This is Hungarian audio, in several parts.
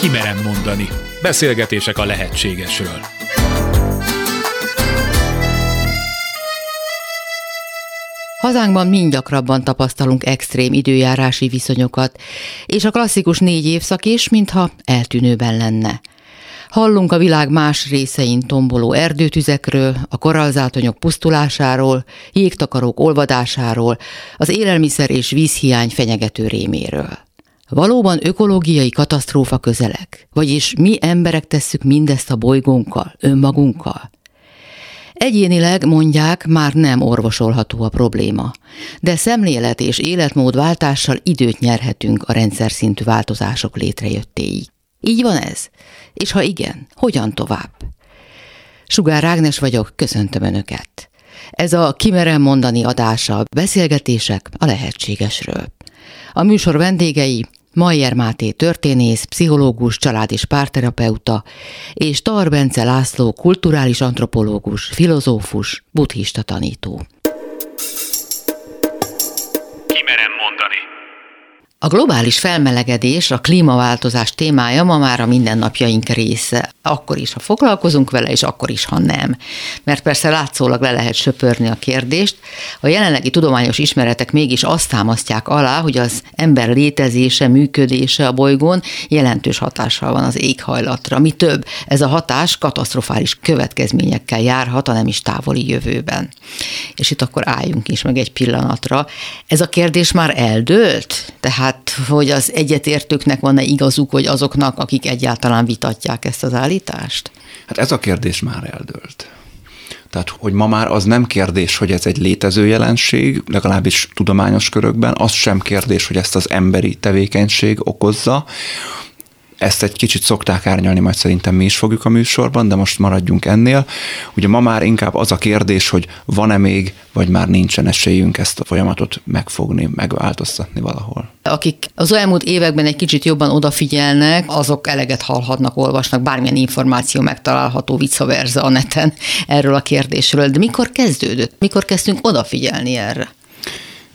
Kimerem mondani. Beszélgetések a lehetségesről. Hazánkban mind gyakrabban tapasztalunk extrém időjárási viszonyokat, és a klasszikus négy évszak is, mintha eltűnőben lenne. Hallunk a világ más részein tomboló erdőtüzekről, a korallzátonyok pusztulásáról, jégtakarók olvadásáról, az élelmiszer és vízhiány fenyegető réméről. Valóban ökológiai katasztrófa közeleg? Vagyis mi emberek tesszük mindezt a bolygónkkal, önmagunkkal? Egyénileg mondják, már nem orvosolható a probléma, de szemlélet és életmódváltással időt nyerhetünk a rendszer szintű változások létrejöttéig. Így van ez? És ha igen, hogyan tovább? Sugár Ágnes vagyok, köszöntöm Önöket. Ez a Kimerem mondani adása, beszélgetések a lehetségesről. A műsor vendégei Majer Máté történész, pszichológus, család- és párterapeuta, és Tar Bence László kulturális antropológus, filozófus, buddhista tanító. A globális felmelegedés, a klímaváltozás témája ma már a mindennapjaink része. Akkor is, ha foglalkozunk vele, és akkor is, ha nem. Mert persze látszólag le lehet söpörni a kérdést. A jelenlegi tudományos ismeretek mégis azt támasztják alá, hogy az ember létezése, működése a bolygón jelentős hatással van az éghajlatra. Mi több, ez a hatás katasztrofális következményekkel járhat a nem is távoli jövőben. És itt akkor álljunk is meg egy pillanatra. Ez a kérdés már eldőlt? Tehát tehát, hogy az egyetértőknek van-e igazuk, hogy azoknak, akik egyáltalán vitatják ezt az állítást? Hát ez a kérdés már eldőlt. Tehát, hogy ma már az nem kérdés, hogy ez egy létező jelenség, legalábbis tudományos körökben, az sem kérdés, hogy ezt az emberi tevékenység okozza, ezt egy kicsit szokták árnyalni, majd szerintem mi is fogjuk a műsorban, de most maradjunk ennél. Ugye ma már inkább az a kérdés, hogy van-e még, vagy már nincsen esélyünk ezt a folyamatot megfogni, megváltoztatni valahol. Akik az elmúlt években egy kicsit jobban odafigyelnek, azok eleget hallhatnak, olvasnak, bármilyen információ megtalálható vice versa a neten erről a kérdésről. De mikor kezdődött? Mikor kezdtünk odafigyelni erre?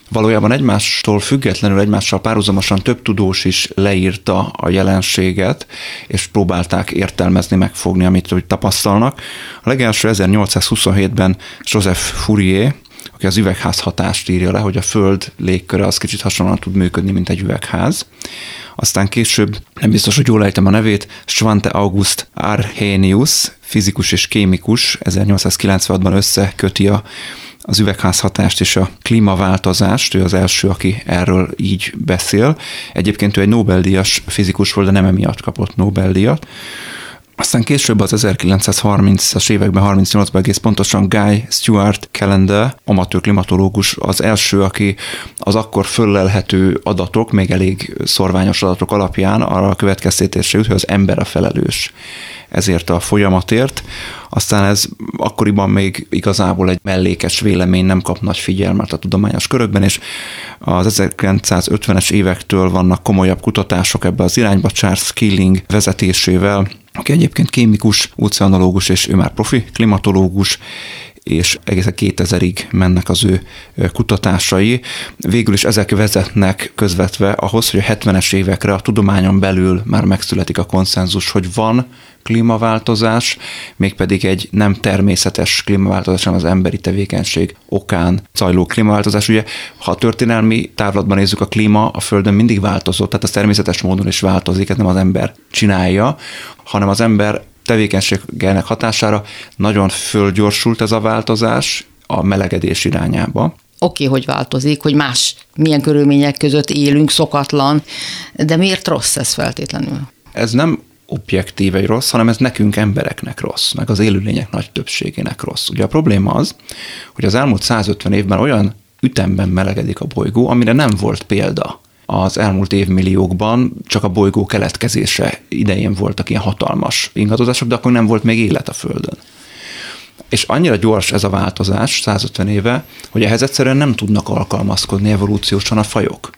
Valójában egymástól függetlenül, egymással párhuzamosan több tudós is leírta a jelenséget, és próbálták értelmezni, megfogni, amit úgy tapasztalnak. A legelső 1827-ben Joseph Fourier, aki az üvegház hatást írja le, hogy a Föld légköre az kicsit hasonlóan tud működni, mint egy üvegház. Aztán később, nem biztos, hogy jól ejtem a nevét, Svante August Arrhenius, fizikus és kémikus, 1896-ban összeköti a az üvegházhatást és a klímaváltozást, ő az első, aki erről így beszél. Egyébként ő egy Nobel-díjas fizikus volt, de nem emiatt kapott Nobel-díjat. Aztán később az 1930-as években, 38-ban egész pontosan Guy Stuart Callender, amatőr klimatológus, az első, aki az akkor föllelhető adatok, még elég szorványos adatok alapján arra a következtetésre jut, hogy az ember a felelős ezért a folyamatért. Aztán ez akkoriban még igazából egy mellékes vélemény nem kap nagy figyelmet a tudományos körökben, és az 1950-es évektől vannak komolyabb kutatások ebbe az irányba, Charles Keeling vezetésével, aki egyébként kémikus, oceanológus, és ő már profi klimatológus, és egészen 2000-ig mennek az ő kutatásai. Végül is ezek vezetnek közvetve ahhoz, hogy a 70-es évekre a tudományon belül már megszületik a konszenzus, hogy van klímaváltozás, mégpedig egy nem természetes klímaváltozás, hanem az emberi tevékenység okán zajló klímaváltozás. Ugye, ha a történelmi távlatban nézzük, a klíma a Földön mindig változott, tehát az természetes módon is változik, ez nem az ember csinálja, hanem az ember tevékenységének hatására nagyon fölgyorsult ez a változás a melegedés irányába. Oké, okay, hogy változik, hogy más milyen körülmények között élünk, szokatlan, de miért rossz ez feltétlenül? Ez nem objektív egy rossz, hanem ez nekünk embereknek rossz, meg az élőlények nagy többségének rossz. Ugye a probléma az, hogy az elmúlt 150 évben olyan ütemben melegedik a bolygó, amire nem volt példa az elmúlt évmilliókban csak a bolygó keletkezése idején voltak ilyen hatalmas ingadozások, de akkor nem volt még élet a Földön. És annyira gyors ez a változás, 150 éve, hogy ehhez egyszerűen nem tudnak alkalmazkodni evolúciósan a fajok.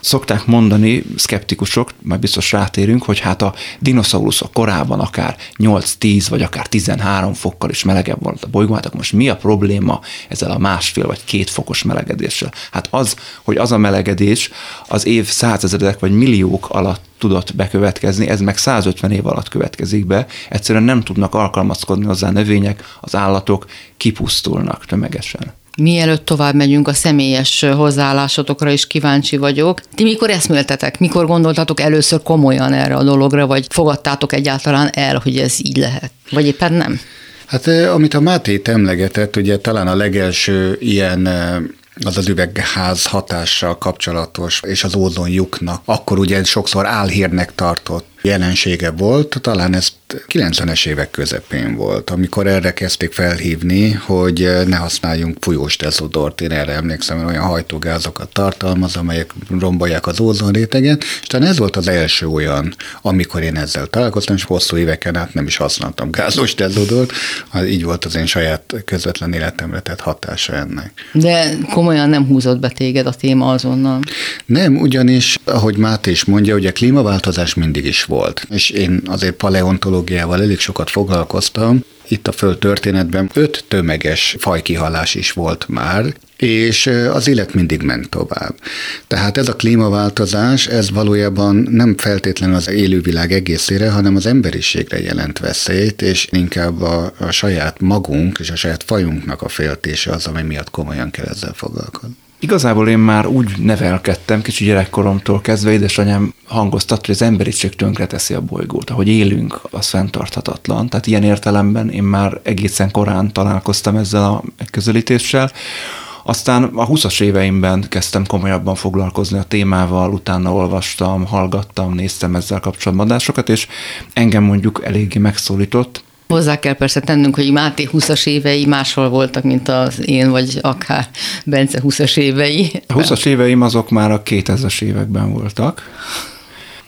Szokták mondani szkeptikusok, majd biztos rátérünk, hogy hát a dinoszauruszok korában akár 8-10 vagy akár 13 fokkal is melegebb volt a bolygó, hát akkor most mi a probléma ezzel a másfél vagy két fokos melegedéssel? Hát az, hogy az a melegedés az év százezredek vagy milliók alatt tudott bekövetkezni, ez meg 150 év alatt következik be, egyszerűen nem tudnak alkalmazkodni hozzá növények, az állatok kipusztulnak tömegesen. Mielőtt tovább megyünk, a személyes hozzáállásotokra is kíváncsi vagyok. Ti mikor eszméltetek, mikor gondoltatok először komolyan erre a dologra, vagy fogadtátok egyáltalán el, hogy ez így lehet? Vagy éppen nem? Hát amit a Máté emlegetett, ugye talán a legelső ilyen az az üvegház hatással kapcsolatos, és az ózonjuknak, akkor ugye sokszor álhírnek tartott jelensége volt, talán ez 90-es évek közepén volt, amikor erre kezdték felhívni, hogy ne használjunk folyós dezodort. Én erre emlékszem, hogy olyan hajtógázokat tartalmaz, amelyek rombolják az ózonréteget, és talán ez volt az első olyan, amikor én ezzel találkoztam, és hosszú éveken át nem is használtam gázos dezodort, így volt az én saját közvetlen életemre tett hatása ennek. De komolyan nem húzott be téged a téma azonnal? Nem, ugyanis, ahogy Máté is mondja, hogy a klímaváltozás mindig is volt. És én azért paleontológiával elég sokat foglalkoztam, itt a föld történetben öt tömeges fajkihalás is volt már, és az élet mindig ment tovább. Tehát ez a klímaváltozás, ez valójában nem feltétlenül az élővilág egészére, hanem az emberiségre jelent veszélyt, és inkább a, a saját magunk és a saját fajunknak a féltése az, ami miatt komolyan kell ezzel foglalkozni. Igazából én már úgy nevelkedtem, kicsi gyerekkoromtól kezdve, édesanyám hangoztat, hogy az emberiség tönkreteszi a bolygót. Ahogy élünk, az fenntarthatatlan. Tehát ilyen értelemben én már egészen korán találkoztam ezzel a megközelítéssel. Aztán a 20-as éveimben kezdtem komolyabban foglalkozni a témával, utána olvastam, hallgattam, néztem ezzel kapcsolatban adásokat, és engem mondjuk eléggé megszólított, Hozzá kell persze tennünk, hogy Máté 20-as évei máshol voltak, mint az én, vagy akár Bence 20-as évei. A 20-as éveim azok már a 2000-es években voltak.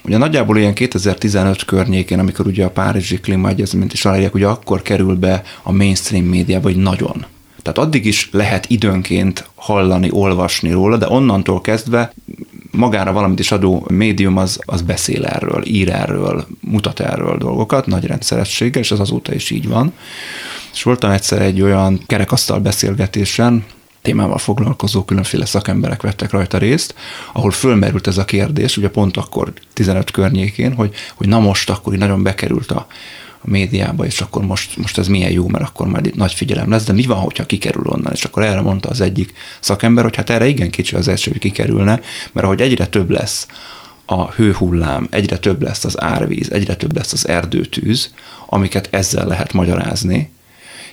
Ugye nagyjából ilyen 2015 környékén, amikor ugye a Párizsi Klímaegyezményt is aláírják, ugye akkor kerül be a mainstream médiába, hogy nagyon. Tehát addig is lehet időnként hallani, olvasni róla, de onnantól kezdve magára valamit is adó médium az, az beszél erről, ír erről, mutat erről dolgokat nagy rendszerességgel, és az azóta is így van. És voltam egyszer egy olyan kerekasztal beszélgetésen, témával foglalkozó különféle szakemberek vettek rajta részt, ahol fölmerült ez a kérdés, ugye pont akkor 15 környékén, hogy, hogy na most akkor így nagyon bekerült a, a médiába, és akkor most, most ez milyen jó, mert akkor majd nagy figyelem lesz, de mi van, hogyha kikerül onnan? És akkor erre mondta az egyik szakember, hogy hát erre igen kicsi az esély, hogy kikerülne, mert ahogy egyre több lesz a hőhullám, egyre több lesz az árvíz, egyre több lesz az erdőtűz, amiket ezzel lehet magyarázni,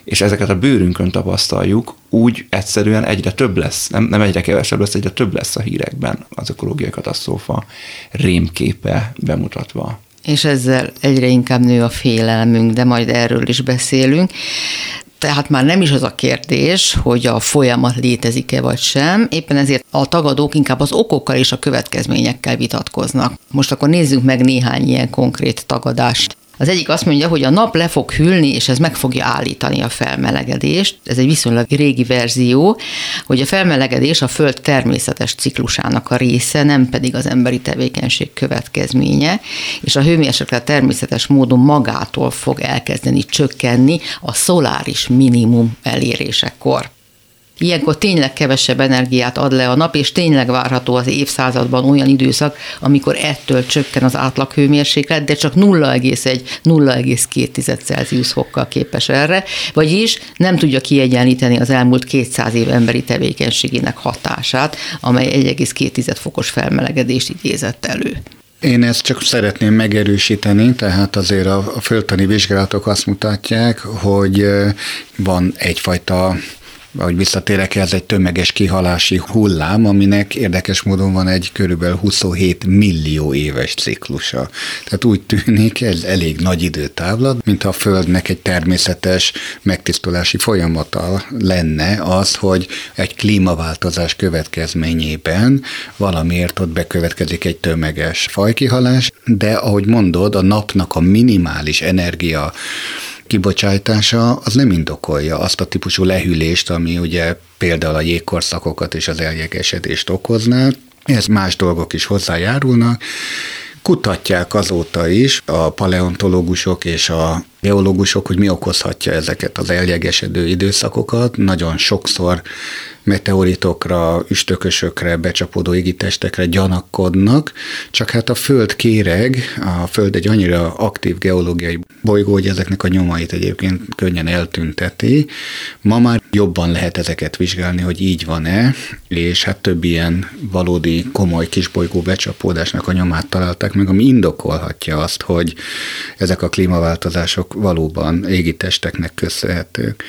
és ezeket a bőrünkön tapasztaljuk, úgy egyszerűen egyre több lesz, nem, nem egyre kevesebb lesz, egyre több lesz a hírekben az ökológiai katasztrófa rémképe bemutatva és ezzel egyre inkább nő a félelmünk, de majd erről is beszélünk. Tehát már nem is az a kérdés, hogy a folyamat létezik-e vagy sem, éppen ezért a tagadók inkább az okokkal és a következményekkel vitatkoznak. Most akkor nézzünk meg néhány ilyen konkrét tagadást. Az egyik azt mondja, hogy a nap le fog hűlni, és ez meg fogja állítani a felmelegedést. Ez egy viszonylag régi verzió, hogy a felmelegedés a Föld természetes ciklusának a része, nem pedig az emberi tevékenység következménye, és a hőmérséklet természetes módon magától fog elkezdeni csökkenni a szoláris minimum elérésekor. Ilyenkor tényleg kevesebb energiát ad le a nap, és tényleg várható az évszázadban olyan időszak, amikor ettől csökken az átlag hőmérséklet, de csak 0,1-0,2 Celsius fokkal képes erre, vagyis nem tudja kiegyenlíteni az elmúlt 200 év emberi tevékenységének hatását, amely 1,2 fokos felmelegedést idézett elő. Én ezt csak szeretném megerősíteni, tehát azért a, a földtani vizsgálatok azt mutatják, hogy van egyfajta ahogy visszatérek, ez egy tömeges kihalási hullám, aminek érdekes módon van egy körülbelül 27 millió éves ciklusa. Tehát úgy tűnik, ez elég nagy időtávlat, mint a Földnek egy természetes megtisztulási folyamata lenne az, hogy egy klímaváltozás következményében valamiért ott bekövetkezik egy tömeges fajkihalás, de ahogy mondod, a napnak a minimális energia kibocsátása az nem indokolja azt a típusú lehűlést, ami ugye például a jégkorszakokat és az eljegesedést okozná, Ez más dolgok is hozzájárulnak, kutatják azóta is a paleontológusok és a geológusok, hogy mi okozhatja ezeket az eljegesedő időszakokat. Nagyon sokszor meteoritokra, üstökösökre, becsapódó égitestekre gyanakodnak, csak hát a Föld kéreg, a Föld egy annyira aktív geológiai bolygó, hogy ezeknek a nyomait egyébként könnyen eltünteti. Ma már jobban lehet ezeket vizsgálni, hogy így van-e, és hát több ilyen valódi komoly kisbolygó becsapódásnak a nyomát találták meg, ami indokolhatja azt, hogy ezek a klímaváltozások valóban égitesteknek köszönhetők.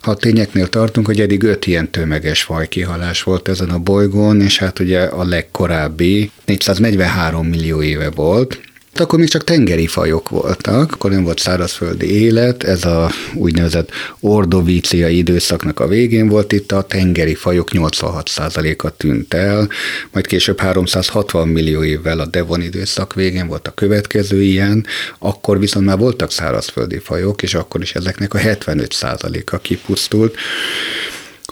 Ha a tényeknél tartunk, hogy eddig öt ilyen tömeges fajkihalás volt ezen a bolygón, és hát ugye a legkorábbi 443 millió éve volt, akkor még csak tengeri fajok voltak, akkor nem volt szárazföldi élet, ez a úgynevezett ordovícia időszaknak a végén volt itt, a tengeri fajok 86%-a tűnt el, majd később 360 millió évvel a Devon időszak végén volt a következő ilyen, akkor viszont már voltak szárazföldi fajok, és akkor is ezeknek a 75%-a kipusztult.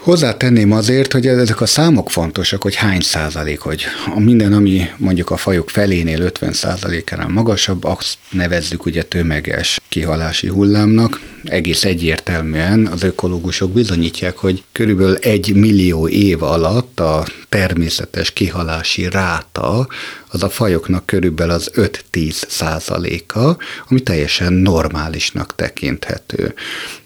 Hozzátenném azért, hogy ezek a számok fontosak, hogy hány százalék, hogy a minden, ami mondjuk a fajok felénél 50 százalékánál magasabb, azt nevezzük ugye tömeges kihalási hullámnak. Egész egyértelműen az ökológusok bizonyítják, hogy körülbelül egy millió év alatt a természetes kihalási ráta az a fajoknak körülbelül az 5-10 százaléka, ami teljesen normálisnak tekinthető.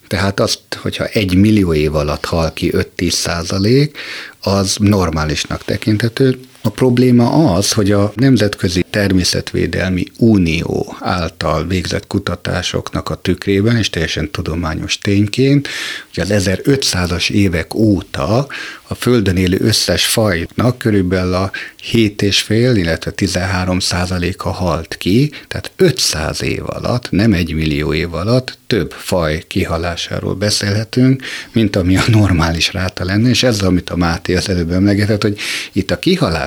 Tehát azt, hogyha egy millió év alatt hal ki 5-10 százalék, az normálisnak tekinthető. A probléma az, hogy a Nemzetközi Természetvédelmi Unió által végzett kutatásoknak a tükrében, és teljesen tudományos tényként, hogy az 1500-as évek óta a Földön élő összes fajnak körülbelül a 7,5, illetve 13 százaléka halt ki, tehát 500 év alatt, nem egy millió év alatt több faj kihalásáról beszélhetünk, mint ami a normális ráta lenne, és ez, amit a Máté az előbb emlegetett, hogy itt a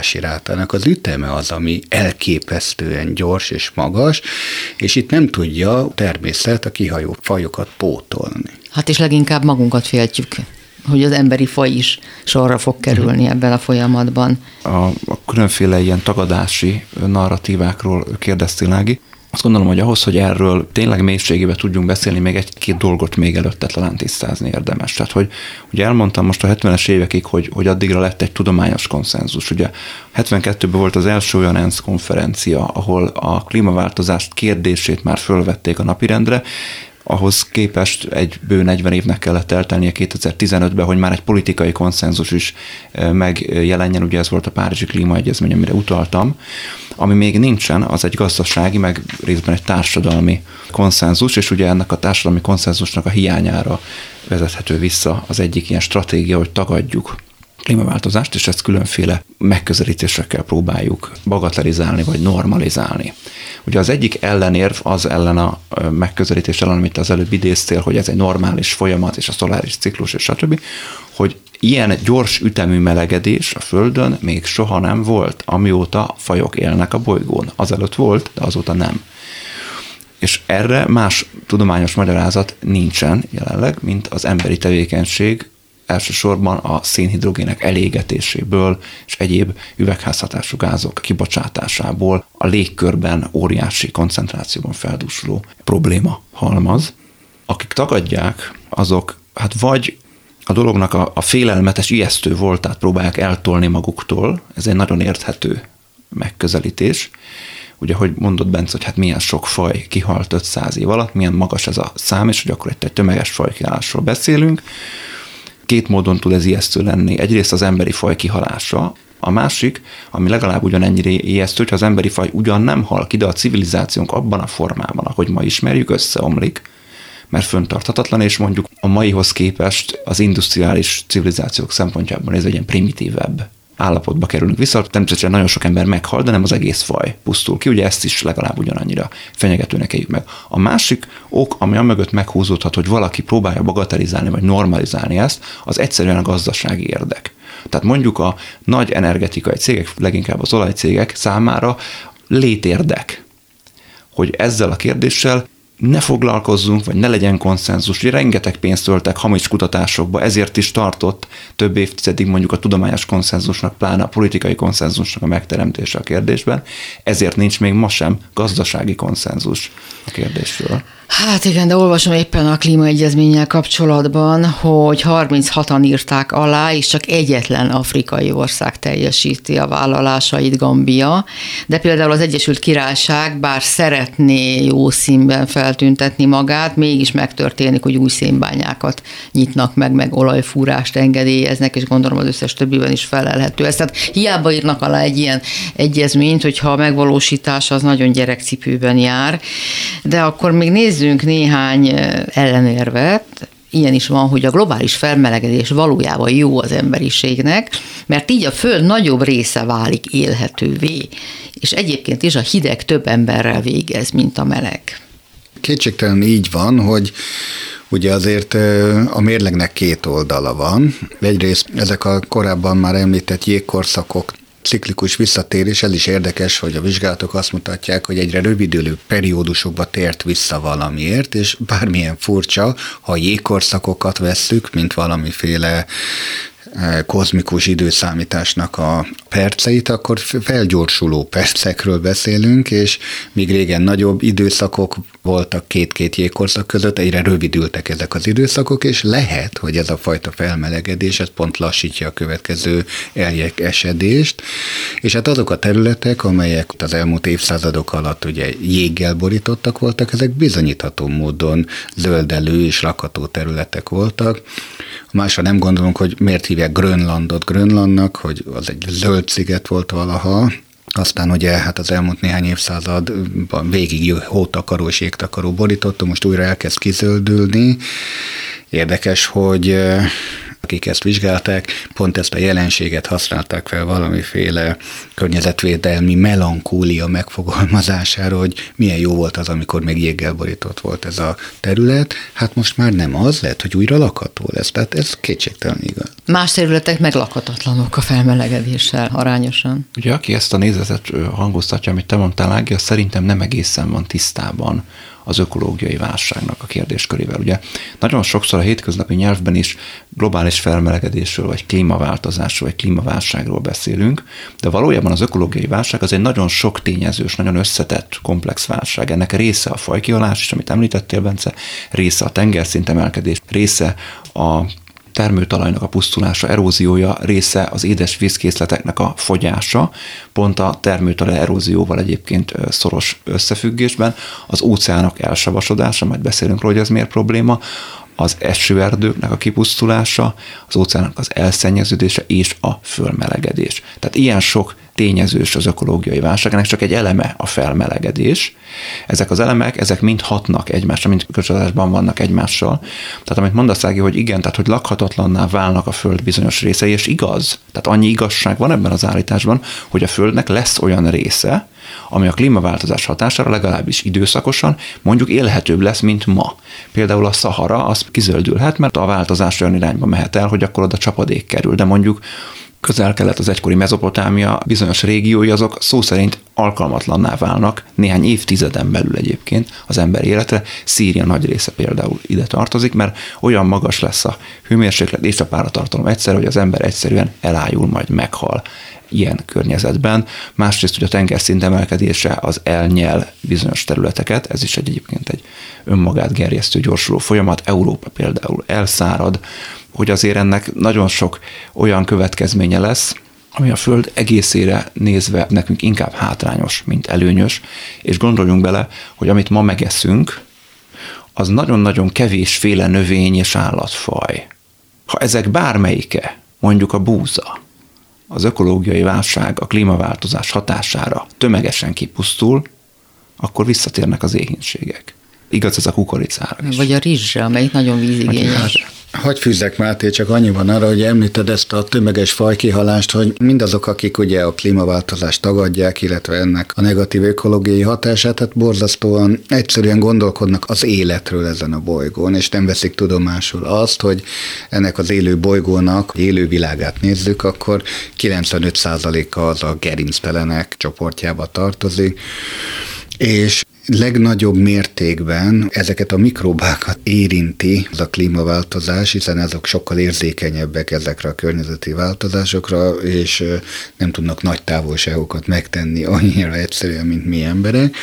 kihalási rátának az üteme az, ami elképesztően gyors és magas, és itt nem tudja a természet a kihajó fajokat pótolni. Hát és leginkább magunkat féltjük hogy az emberi faj is sorra fog kerülni uh-huh. ebben a folyamatban. A, a különféle ilyen tagadási narratívákról kérdeztél, Ági. Azt gondolom, hogy ahhoz, hogy erről tényleg mélységében tudjunk beszélni, még egy-két dolgot még előtte talán tisztázni érdemes. Tehát, hogy ugye elmondtam most a 70-es évekig, hogy, hogy addigra lett egy tudományos konszenzus. Ugye 72-ben volt az első olyan ENSZ konferencia, ahol a klímaváltozást kérdését már fölvették a napirendre, ahhoz képest egy bő 40 évnek kellett eltelnie 2015-ben, hogy már egy politikai konszenzus is megjelenjen, ugye ez volt a Párizsi Klímaegyezmény, amire utaltam. Ami még nincsen, az egy gazdasági, meg részben egy társadalmi konszenzus, és ugye ennek a társadalmi konszenzusnak a hiányára vezethető vissza az egyik ilyen stratégia, hogy tagadjuk klímaváltozást, és ezt különféle megközelítésekkel próbáljuk bagatelizálni vagy normalizálni. Ugye az egyik ellenérv az ellen a megközelítés ellen, amit az előbb idéztél, hogy ez egy normális folyamat, és a szoláris ciklus, és stb., hogy ilyen gyors ütemű melegedés a Földön még soha nem volt, amióta fajok élnek a bolygón. Azelőtt volt, de azóta nem. És erre más tudományos magyarázat nincsen jelenleg, mint az emberi tevékenység elsősorban a szénhidrogének elégetéséből és egyéb üvegházhatású gázok kibocsátásából a légkörben óriási koncentrációban feldúsuló probléma halmaz. Akik tagadják, azok hát vagy a dolognak a, a félelmetes, ijesztő voltát próbálják eltolni maguktól, ez egy nagyon érthető megközelítés. Ugye, hogy mondott Bence, hogy hát milyen sok faj kihalt 500 év alatt, milyen magas ez a szám, és hogy akkor itt egy tömeges fajkihalásról beszélünk, két módon tud ez ijesztő lenni. Egyrészt az emberi faj kihalása, a másik, ami legalább ugyanennyire ijesztő, hogy az emberi faj ugyan nem hal ki, de a civilizációnk abban a formában, ahogy ma ismerjük, összeomlik, mert föntarthatatlan, és mondjuk a maihoz képest az industriális civilizációk szempontjából ez egy ilyen primitívebb állapotba kerülünk vissza. Természetesen nagyon sok ember meghal, de nem az egész faj pusztul ki. Ugye ezt is legalább ugyanannyira fenyegetőnek éljük meg. A másik ok, ami a mögött meghúzódhat, hogy valaki próbálja bagatelizálni vagy normalizálni ezt, az egyszerűen a gazdasági érdek. Tehát mondjuk a nagy energetikai cégek, leginkább az olajcégek számára létérdek, hogy ezzel a kérdéssel ne foglalkozzunk, vagy ne legyen konszenzus. Ugye rengeteg pénzt töltek hamis kutatásokba, ezért is tartott több évtizedig mondjuk a tudományos konszenzusnak, pláne a politikai konszenzusnak a megteremtése a kérdésben, ezért nincs még ma sem gazdasági konszenzus a kérdésről. Hát igen, de olvasom éppen a klímaegyezménnyel kapcsolatban, hogy 36-an írták alá, és csak egyetlen afrikai ország teljesíti a vállalásait, Gambia. De például az Egyesült Királyság, bár szeretné jó színben feltüntetni magát, mégis megtörténik, hogy új szénbányákat nyitnak meg, meg olajfúrást engedélyeznek, és gondolom az összes többiben is felelhető ez. Tehát hiába írnak alá egy ilyen egyezményt, hogyha a megvalósítás az nagyon gyerekcipőben jár. De akkor még nézzük nézzünk néhány ellenérvet, ilyen is van, hogy a globális felmelegedés valójában jó az emberiségnek, mert így a Föld nagyobb része válik élhetővé, és egyébként is a hideg több emberrel végez, mint a meleg. Kétségtelen így van, hogy Ugye azért a mérlegnek két oldala van. Egyrészt ezek a korábban már említett jégkorszakok ciklikus visszatérés, ez is érdekes, hogy a vizsgálatok azt mutatják, hogy egyre rövidülő periódusokba tért vissza valamiért, és bármilyen furcsa, ha jégkorszakokat vesszük, mint valamiféle kozmikus időszámításnak a perceit, akkor felgyorsuló percekről beszélünk, és míg régen nagyobb időszakok voltak két-két jégkorszak között, egyre rövidültek ezek az időszakok, és lehet, hogy ez a fajta felmelegedés, ez pont lassítja a következő eljek esedést, és hát azok a területek, amelyek az elmúlt évszázadok alatt ugye jéggel borítottak voltak, ezek bizonyítható módon zöldelő és lakható területek voltak. Másra nem gondolunk, hogy miért hívják Grönlandot Grönlandnak, hogy az egy zöld sziget volt valaha, aztán ugye hát az elmúlt néhány évszázadban végig hótakaró és jégtakaró borította, most újra elkezd kizöldülni. Érdekes, hogy akik ezt vizsgálták, pont ezt a jelenséget használták fel valamiféle környezetvédelmi melankólia megfogalmazására, hogy milyen jó volt az, amikor még jéggel borított volt ez a terület. Hát most már nem az, lehet, hogy újra lakható lesz. Tehát ez kétségtelen igaz. Más területek meg lakhatatlanok a felmelegedéssel arányosan. Ugye, aki ezt a nézetet hangoztatja, amit te mondtál, Ági, szerintem nem egészen van tisztában az ökológiai válságnak a kérdéskörével. Ugye nagyon sokszor a hétköznapi nyelvben is globális felmelegedésről, vagy klímaváltozásról, vagy klímaválságról beszélünk, de valójában az ökológiai válság az egy nagyon sok tényezős, nagyon összetett, komplex válság. Ennek része a fajkihalás is, amit említettél, Bence, része a tengerszint emelkedés, része a termőtalajnak a pusztulása, eróziója része az édes vízkészleteknek a fogyása, pont a termőtalaj erózióval egyébként szoros összefüggésben, az óceánok elsavasodása, majd beszélünk róla, hogy ez miért probléma, az esőerdőknek a kipusztulása, az óceánok az elszennyeződése és a fölmelegedés. Tehát ilyen sok tényezős az ökológiai válság, ennek csak egy eleme a felmelegedés. Ezek az elemek, ezek mind hatnak egymásra, mind közösségben vannak egymással. Tehát amit mondasz, Ági, hogy igen, tehát hogy lakhatatlanná válnak a Föld bizonyos részei, és igaz. Tehát annyi igazság van ebben az állításban, hogy a Földnek lesz olyan része, ami a klímaváltozás hatására legalábbis időszakosan mondjuk élhetőbb lesz, mint ma. Például a Szahara az kizöldülhet, mert a változás olyan irányba mehet el, hogy akkor oda csapadék kerül, de mondjuk közel-kelet, az egykori mezopotámia bizonyos régiói azok szó szerint alkalmatlanná válnak néhány évtizeden belül egyébként az ember életre. Szíria nagy része például ide tartozik, mert olyan magas lesz a hőmérséklet és a páratartalom egyszer, hogy az ember egyszerűen elájul, majd meghal ilyen környezetben. Másrészt ugye a tengerszint emelkedése az elnyel bizonyos területeket, ez is egy, egyébként egy önmagát gerjesztő gyorsuló folyamat. Európa például elszárad, hogy azért ennek nagyon sok olyan következménye lesz, ami a Föld egészére nézve nekünk inkább hátrányos, mint előnyös, és gondoljunk bele, hogy amit ma megeszünk, az nagyon-nagyon kevésféle növény és állatfaj. Ha ezek bármelyike, mondjuk a búza, az ökológiai válság, a klímaváltozás hatására tömegesen kipusztul, akkor visszatérnek az éhínségek. Igaz ez a kukoricára is. Vagy a rizsre, amelyik nagyon vízigényes. Hagy fűzzek Máté, csak annyi van arra, hogy említed ezt a tömeges fajkihalást, hogy mindazok, akik ugye a klímaváltozást tagadják, illetve ennek a negatív ökológiai hatását, tehát borzasztóan egyszerűen gondolkodnak az életről ezen a bolygón, és nem veszik tudomásul azt, hogy ennek az élő bolygónak, élő világát nézzük, akkor 95%-a az a gerinctelenek csoportjába tartozik, és legnagyobb mértékben ezeket a mikrobákat érinti az a klímaváltozás, hiszen ezek sokkal érzékenyebbek ezekre a környezeti változásokra, és nem tudnak nagy távolságokat megtenni annyira egyszerűen, mint mi emberek.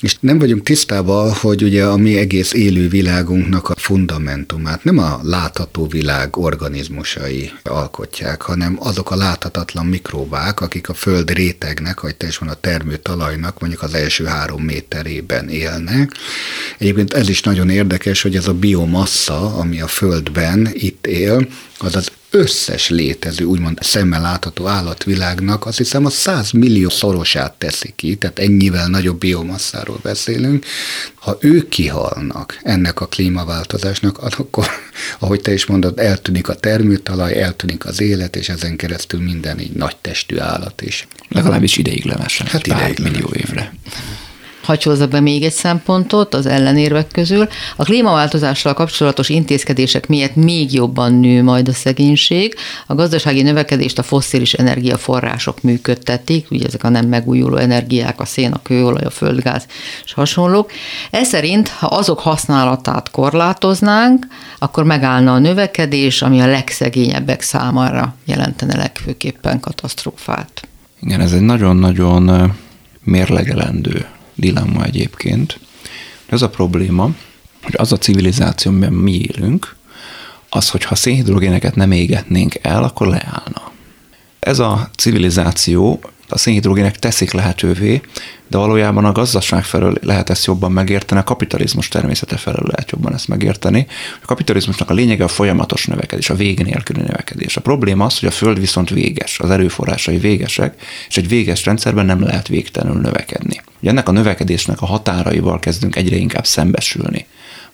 És nem vagyunk tisztában, hogy ugye a mi egész élő világunknak a fundamentumát nem a látható világ organizmusai alkotják, hanem azok a láthatatlan mikrobák, akik a föld rétegnek, hogy te is van a termőtalajnak mondjuk az első három méterében élnek. Egyébként ez is nagyon érdekes, hogy ez a biomassa, ami a földben itt él, az az összes létező, úgymond szemmel látható állatvilágnak azt hiszem a 100 millió szorosát teszi ki, tehát ennyivel nagyobb biomasszáról beszélünk. Ha ők kihalnak ennek a klímaváltozásnak, akkor, ahogy te is mondod, eltűnik a termőtalaj, eltűnik az élet, és ezen keresztül minden így nagy testű állat is. Legalábbis ideiglenesen, hát pár millió évre hagy be még egy szempontot az ellenérvek közül. A klímaváltozással kapcsolatos intézkedések miatt még jobban nő majd a szegénység. A gazdasági növekedést a fosszilis energiaforrások működtetik, ugye ezek a nem megújuló energiák, a szén, a kőolaj, a földgáz és hasonlók. Ez szerint, ha azok használatát korlátoznánk, akkor megállna a növekedés, ami a legszegényebbek számára jelentene legfőképpen katasztrófát. Igen, ez egy nagyon-nagyon mérlegelendő dilemma egyébként. Ez a probléma, hogy az a civilizáció, amiben mi élünk, az, hogyha szénhidrogéneket nem égetnénk el, akkor leállna. Ez a civilizáció a szénhidrogének teszik lehetővé, de valójában a gazdaság felől lehet ezt jobban megérteni, a kapitalizmus természete felől lehet jobban ezt megérteni. A kapitalizmusnak a lényege a folyamatos növekedés, a vég nélküli növekedés. A probléma az, hogy a föld viszont véges, az erőforrásai végesek, és egy véges rendszerben nem lehet végtelenül növekedni. Ugye ennek a növekedésnek a határaival kezdünk egyre inkább szembesülni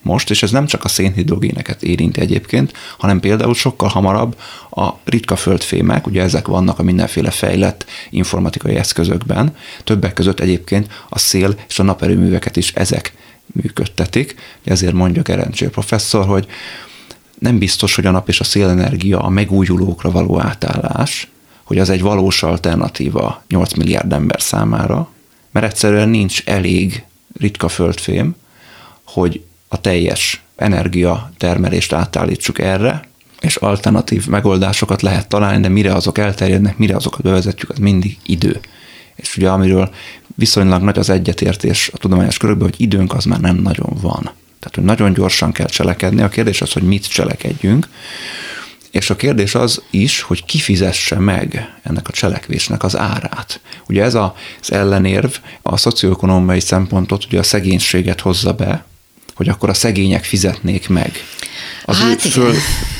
most, és ez nem csak a szénhidrogéneket érinti egyébként, hanem például sokkal hamarabb a ritka földfémek, ugye ezek vannak a mindenféle fejlett informatikai eszközökben, többek között egyébként a szél és a naperőműveket is ezek működtetik. Ezért mondja Gerencsér professzor, hogy nem biztos, hogy a nap és a szélenergia a megújulókra való átállás, hogy az egy valós alternatíva 8 milliárd ember számára, mert egyszerűen nincs elég ritka földfém, hogy a teljes energiatermelést átállítsuk erre, és alternatív megoldásokat lehet találni, de mire azok elterjednek, mire azokat bevezetjük, az mindig idő. És ugye amiről viszonylag nagy az egyetértés a tudományos körökben, hogy időnk az már nem nagyon van. Tehát, hogy nagyon gyorsan kell cselekedni. A kérdés az, hogy mit cselekedjünk. És a kérdés az is, hogy ki fizesse meg ennek a cselekvésnek az árát. Ugye ez az ellenérv a szocioekonomiai szempontot, ugye a szegénységet hozza be, hogy akkor a szegények fizetnék meg. Az hát ő föl,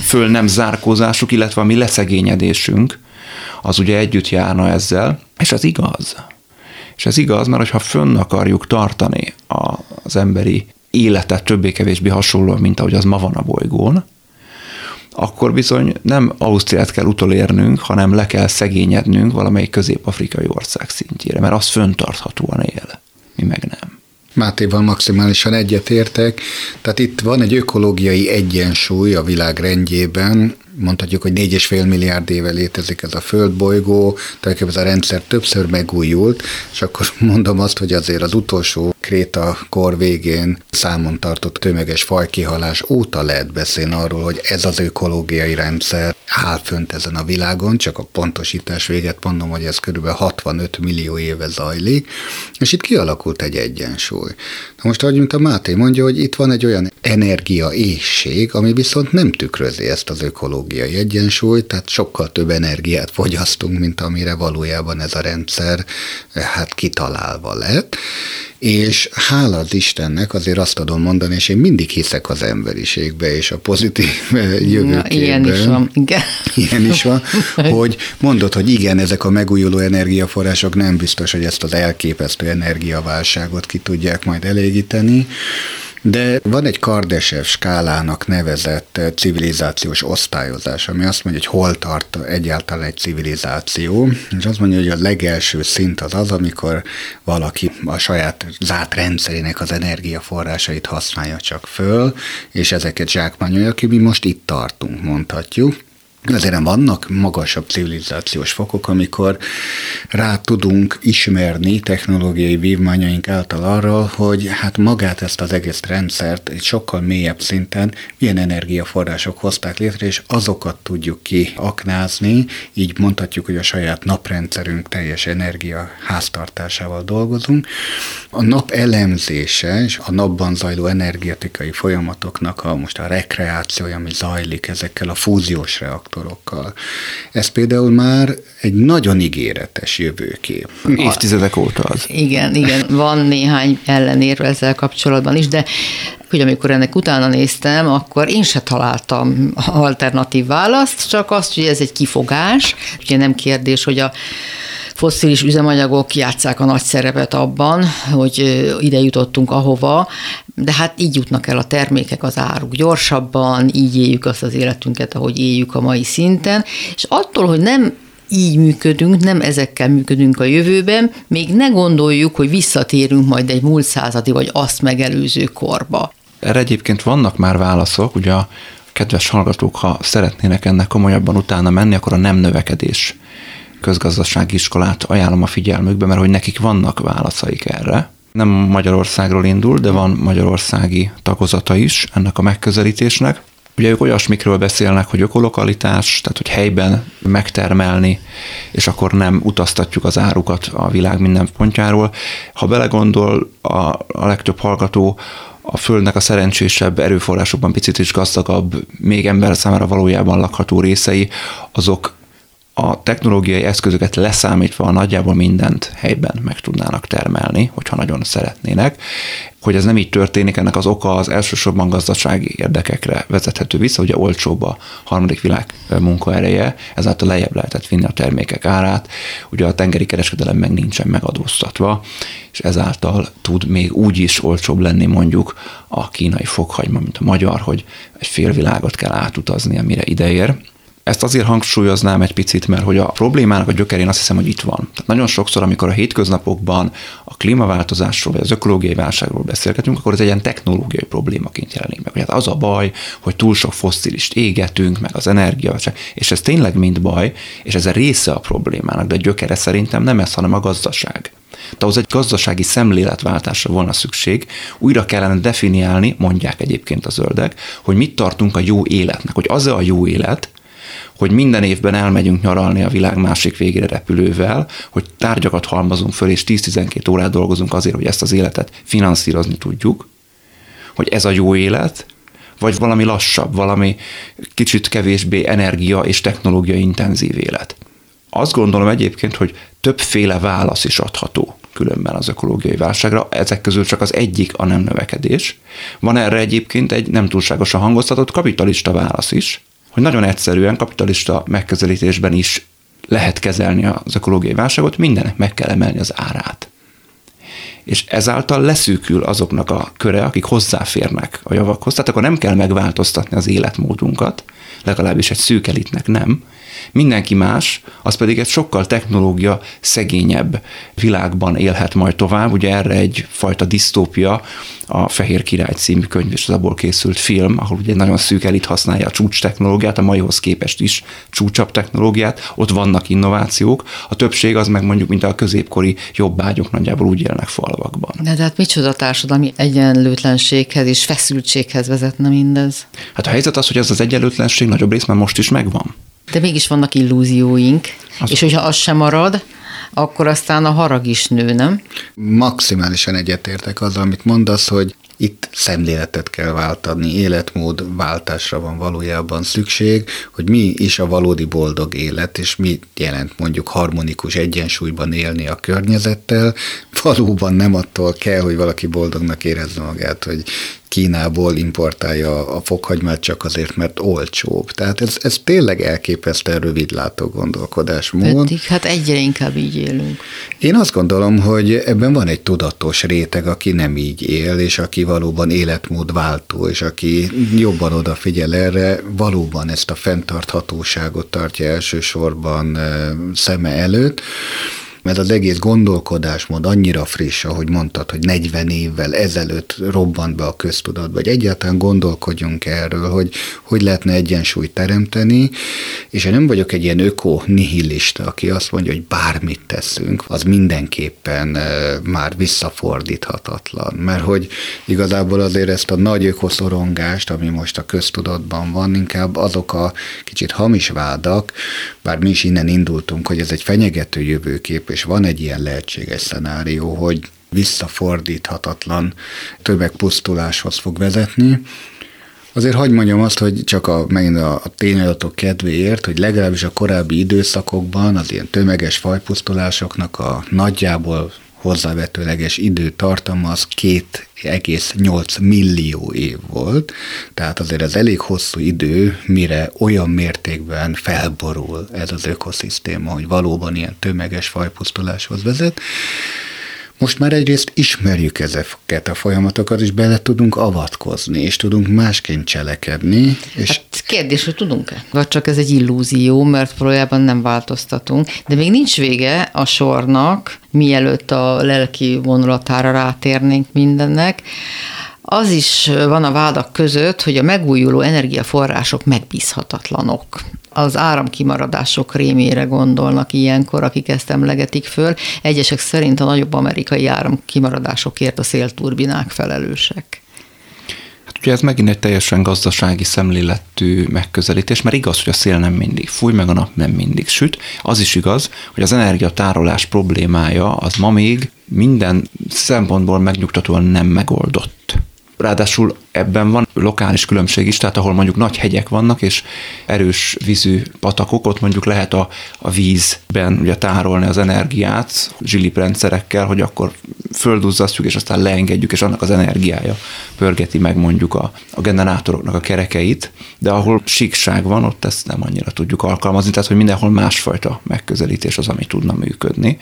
föl nem zárkózásuk, illetve a mi leszegényedésünk, az ugye együtt járna ezzel, és az igaz. És ez igaz, mert hogyha fönn akarjuk tartani az emberi életet többé-kevésbé hasonlóan, mint ahogy az ma van a bolygón, akkor bizony nem Ausztriát kell utolérnünk, hanem le kell szegényednünk valamelyik közép-afrikai ország szintjére, mert az föntarthatóan él, mi meg nem. Mátéval maximálisan egyetértek. Tehát itt van egy ökológiai egyensúly a világ rendjében, mondhatjuk, hogy 4,5 milliárd éve létezik ez a földbolygó, tehát ez a rendszer többször megújult, és akkor mondom azt, hogy azért az utolsó kréta kor végén számon tartott tömeges fajkihalás óta lehet beszélni arról, hogy ez az ökológiai rendszer áll fönt ezen a világon, csak a pontosítás véget mondom, hogy ez körülbelül 65 millió éve zajlik, és itt kialakult egy egyensúly. Most, ahogy mint a Máté mondja, hogy itt van egy olyan energia ésség, ami viszont nem tükrözi ezt az ökológiai egyensúlyt, tehát sokkal több energiát fogyasztunk, mint amire valójában ez a rendszer hát kitalálva lett, és hála az Istennek azért azt tudom mondani, és én mindig hiszek az emberiségbe és a pozitív jövőképben. Na, ilyen is van, igen. Ilyen is van, hogy mondod, hogy igen, ezek a megújuló energiaforrások nem biztos, hogy ezt az elképesztő energiaválságot ki tudják majd elégíteni, de van egy Kardesev skálának nevezett eh, civilizációs osztályozás, ami azt mondja, hogy hol tart egyáltalán egy civilizáció, és azt mondja, hogy a legelső szint az az, amikor valaki a saját zárt rendszerének az energiaforrásait használja csak föl, és ezeket zsákmányolja ki, mi most itt tartunk, mondhatjuk. Azért vannak magasabb civilizációs fokok, amikor rá tudunk ismerni technológiai vívmányaink által arra, hogy hát magát ezt az egész rendszert egy sokkal mélyebb szinten milyen energiaforrások hozták létre, és azokat tudjuk kiaknázni, így mondhatjuk, hogy a saját naprendszerünk teljes energia háztartásával dolgozunk. A nap elemzése és a napban zajló energetikai folyamatoknak a most a rekreációja, ami zajlik ezekkel a fúziós reaktorokkal, reaktorokkal. Ez például már egy nagyon ígéretes jövőkép. Évtizedek óta az. Igen, igen, van néhány ellenérve ezzel kapcsolatban is, de hogy amikor ennek utána néztem, akkor én se találtam alternatív választ, csak azt, hogy ez egy kifogás. Ugye nem kérdés, hogy a fosszilis üzemanyagok játszák a nagy szerepet abban, hogy ide jutottunk ahova, de hát így jutnak el a termékek, az áruk gyorsabban, így éljük azt az életünket, ahogy éljük a mai szinten, és attól, hogy nem így működünk, nem ezekkel működünk a jövőben, még ne gondoljuk, hogy visszatérünk majd egy múlt századi vagy azt megelőző korba. Erre egyébként vannak már válaszok, ugye a kedves hallgatók, ha szeretnének ennek komolyabban utána menni, akkor a nem növekedés közgazdasági iskolát ajánlom a figyelmükbe, mert hogy nekik vannak válaszaik erre. Nem Magyarországról indul, de van magyarországi tagozata is ennek a megközelítésnek. Ugye ők olyasmikről beszélnek, hogy ökolokalitás, tehát hogy helyben megtermelni, és akkor nem utaztatjuk az árukat a világ minden pontjáról. Ha belegondol a, a legtöbb hallgató, a Földnek a szerencsésebb erőforrásokban picit is gazdagabb, még ember számára valójában lakható részei, azok a technológiai eszközöket leszámítva nagyjából mindent helyben meg tudnának termelni, hogyha nagyon szeretnének. Hogy ez nem így történik, ennek az oka az elsősorban gazdasági érdekekre vezethető vissza, ugye olcsóbb a harmadik világ munkaereje, ezáltal lejjebb lehetett vinni a termékek árát, ugye a tengeri kereskedelem meg nincsen megadóztatva, és ezáltal tud még úgy is olcsóbb lenni mondjuk a kínai fokhagyma, mint a magyar, hogy egy fél világot kell átutazni, amire ideér ezt azért hangsúlyoznám egy picit, mert hogy a problémának a gyökerén azt hiszem, hogy itt van. Tehát nagyon sokszor, amikor a hétköznapokban a klímaváltozásról vagy az ökológiai válságról beszélgetünk, akkor ez egy ilyen technológiai problémaként jelenik meg. Hát az a baj, hogy túl sok fosszilist égetünk, meg az energia, és ez tényleg mind baj, és ez a része a problémának, de a gyökere szerintem nem ez, hanem a gazdaság. Tehát ahhoz egy gazdasági szemléletváltásra volna szükség, újra kellene definiálni, mondják egyébként a zöldek, hogy mit tartunk a jó életnek, hogy az-e a jó élet, hogy minden évben elmegyünk nyaralni a világ másik végére repülővel, hogy tárgyakat halmazunk föl, és 10-12 órát dolgozunk azért, hogy ezt az életet finanszírozni tudjuk, hogy ez a jó élet, vagy valami lassabb, valami kicsit kevésbé energia és technológia intenzív élet. Azt gondolom egyébként, hogy többféle válasz is adható különben az ökológiai válságra. Ezek közül csak az egyik a nem növekedés. Van erre egyébként egy nem túlságosan hangoztatott kapitalista válasz is, hogy nagyon egyszerűen kapitalista megközelítésben is lehet kezelni az ökológiai válságot, mindenek meg kell emelni az árát. És ezáltal leszűkül azoknak a köre, akik hozzáférnek a javakhoz. Tehát akkor nem kell megváltoztatni az életmódunkat, legalábbis egy szűk elitnek nem, Mindenki más, az pedig egy sokkal technológia szegényebb világban élhet majd tovább. Ugye erre egyfajta disztópia a Fehér Király című könyv és az abból készült film, ahol ugye nagyon szűk elit használja a csúcs technológiát, a maihoz képest is csúcsabb technológiát, ott vannak innovációk, a többség az meg mondjuk, mint a középkori jobbágyok nagyjából úgy élnek falvakban. De hát micsoda társadalmi egyenlőtlenséghez és feszültséghez vezetne mindez? Hát a helyzet az, hogy ez az egyenlőtlenség nagyobb részben most is megvan. De mégis vannak illúzióink, az és hogyha az sem marad, akkor aztán a harag is nő, nem? Maximálisan egyetértek az, amit mondasz, hogy itt szemléletet kell váltani, életmód váltásra van valójában szükség, hogy mi is a valódi boldog élet, és mit jelent mondjuk harmonikus egyensúlyban élni a környezettel. Valóban nem attól kell, hogy valaki boldognak érezze magát, hogy Kínából importálja a fokhagymát csak azért, mert olcsóbb. Tehát ez, ez tényleg elképesztően rövidlátó gondolkodásmód. Pedig hát egyre inkább így élünk. Én azt gondolom, hogy ebben van egy tudatos réteg, aki nem így él, és aki valóban életmódváltó, és aki jobban odafigyel erre, valóban ezt a fenntarthatóságot tartja elsősorban szeme előtt. Mert az egész gondolkodásmód annyira friss, ahogy mondtad, hogy 40 évvel ezelőtt robbant be a köztudatba, vagy egyáltalán gondolkodjunk erről, hogy hogy lehetne egyensúlyt teremteni, és én nem vagyok egy ilyen öko-nihilista, aki azt mondja, hogy bármit teszünk, az mindenképpen már visszafordíthatatlan. Mert hogy igazából azért ezt a nagy ökoszorongást, ami most a köztudatban van, inkább azok a kicsit hamis vádak, bár mi is innen indultunk, hogy ez egy fenyegető jövőkép, és van egy ilyen lehetséges szenárió, hogy visszafordíthatatlan tömegpusztuláshoz fog vezetni, Azért hagyd mondjam azt, hogy csak a, megint a, a tényadatok kedvéért, hogy legalábbis a korábbi időszakokban az ilyen tömeges fajpusztulásoknak a nagyjából hozzávetőleges időtartama az 2,8 millió év volt, tehát azért ez elég hosszú idő, mire olyan mértékben felborul ez az ökoszisztéma, hogy valóban ilyen tömeges fajpusztuláshoz vezet. Most már egyrészt ismerjük ezeket a folyamatokat, és bele tudunk avatkozni, és tudunk másként cselekedni. És hát kérdés, hogy tudunk-e? Vagy csak ez egy illúzió, mert valójában nem változtatunk. De még nincs vége a sornak, mielőtt a lelki vonulatára rátérnénk mindennek. Az is van a vádak között, hogy a megújuló energiaforrások megbízhatatlanok az áramkimaradások rémére gondolnak ilyenkor, akik ezt emlegetik föl. Egyesek szerint a nagyobb amerikai áramkimaradásokért a szélturbinák felelősek. Hát ugye ez megint egy teljesen gazdasági szemléletű megközelítés, mert igaz, hogy a szél nem mindig fúj, meg a nap nem mindig süt. Az is igaz, hogy az energiatárolás problémája az ma még minden szempontból megnyugtatóan nem megoldott. Ráadásul ebben van lokális különbség is, tehát ahol mondjuk nagy hegyek vannak, és erős vízű patakok, ott mondjuk lehet a, a vízben ugye tárolni az energiát zsiliprendszerekkel, hogy akkor földuzzasztjuk, és aztán leengedjük, és annak az energiája pörgeti meg mondjuk a, a generátoroknak a kerekeit, de ahol síkság van, ott ezt nem annyira tudjuk alkalmazni, tehát hogy mindenhol másfajta megközelítés az, ami tudna működni.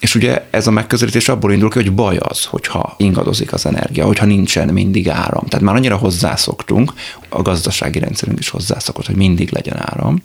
És ugye ez a megközelítés abból indul ki, hogy baj az, hogyha ingadozik az energia, hogyha nincsen mindig áram. Tehát már annyira hozzászoktunk, a gazdasági rendszerünk is hozzászokott, hogy mindig legyen áram.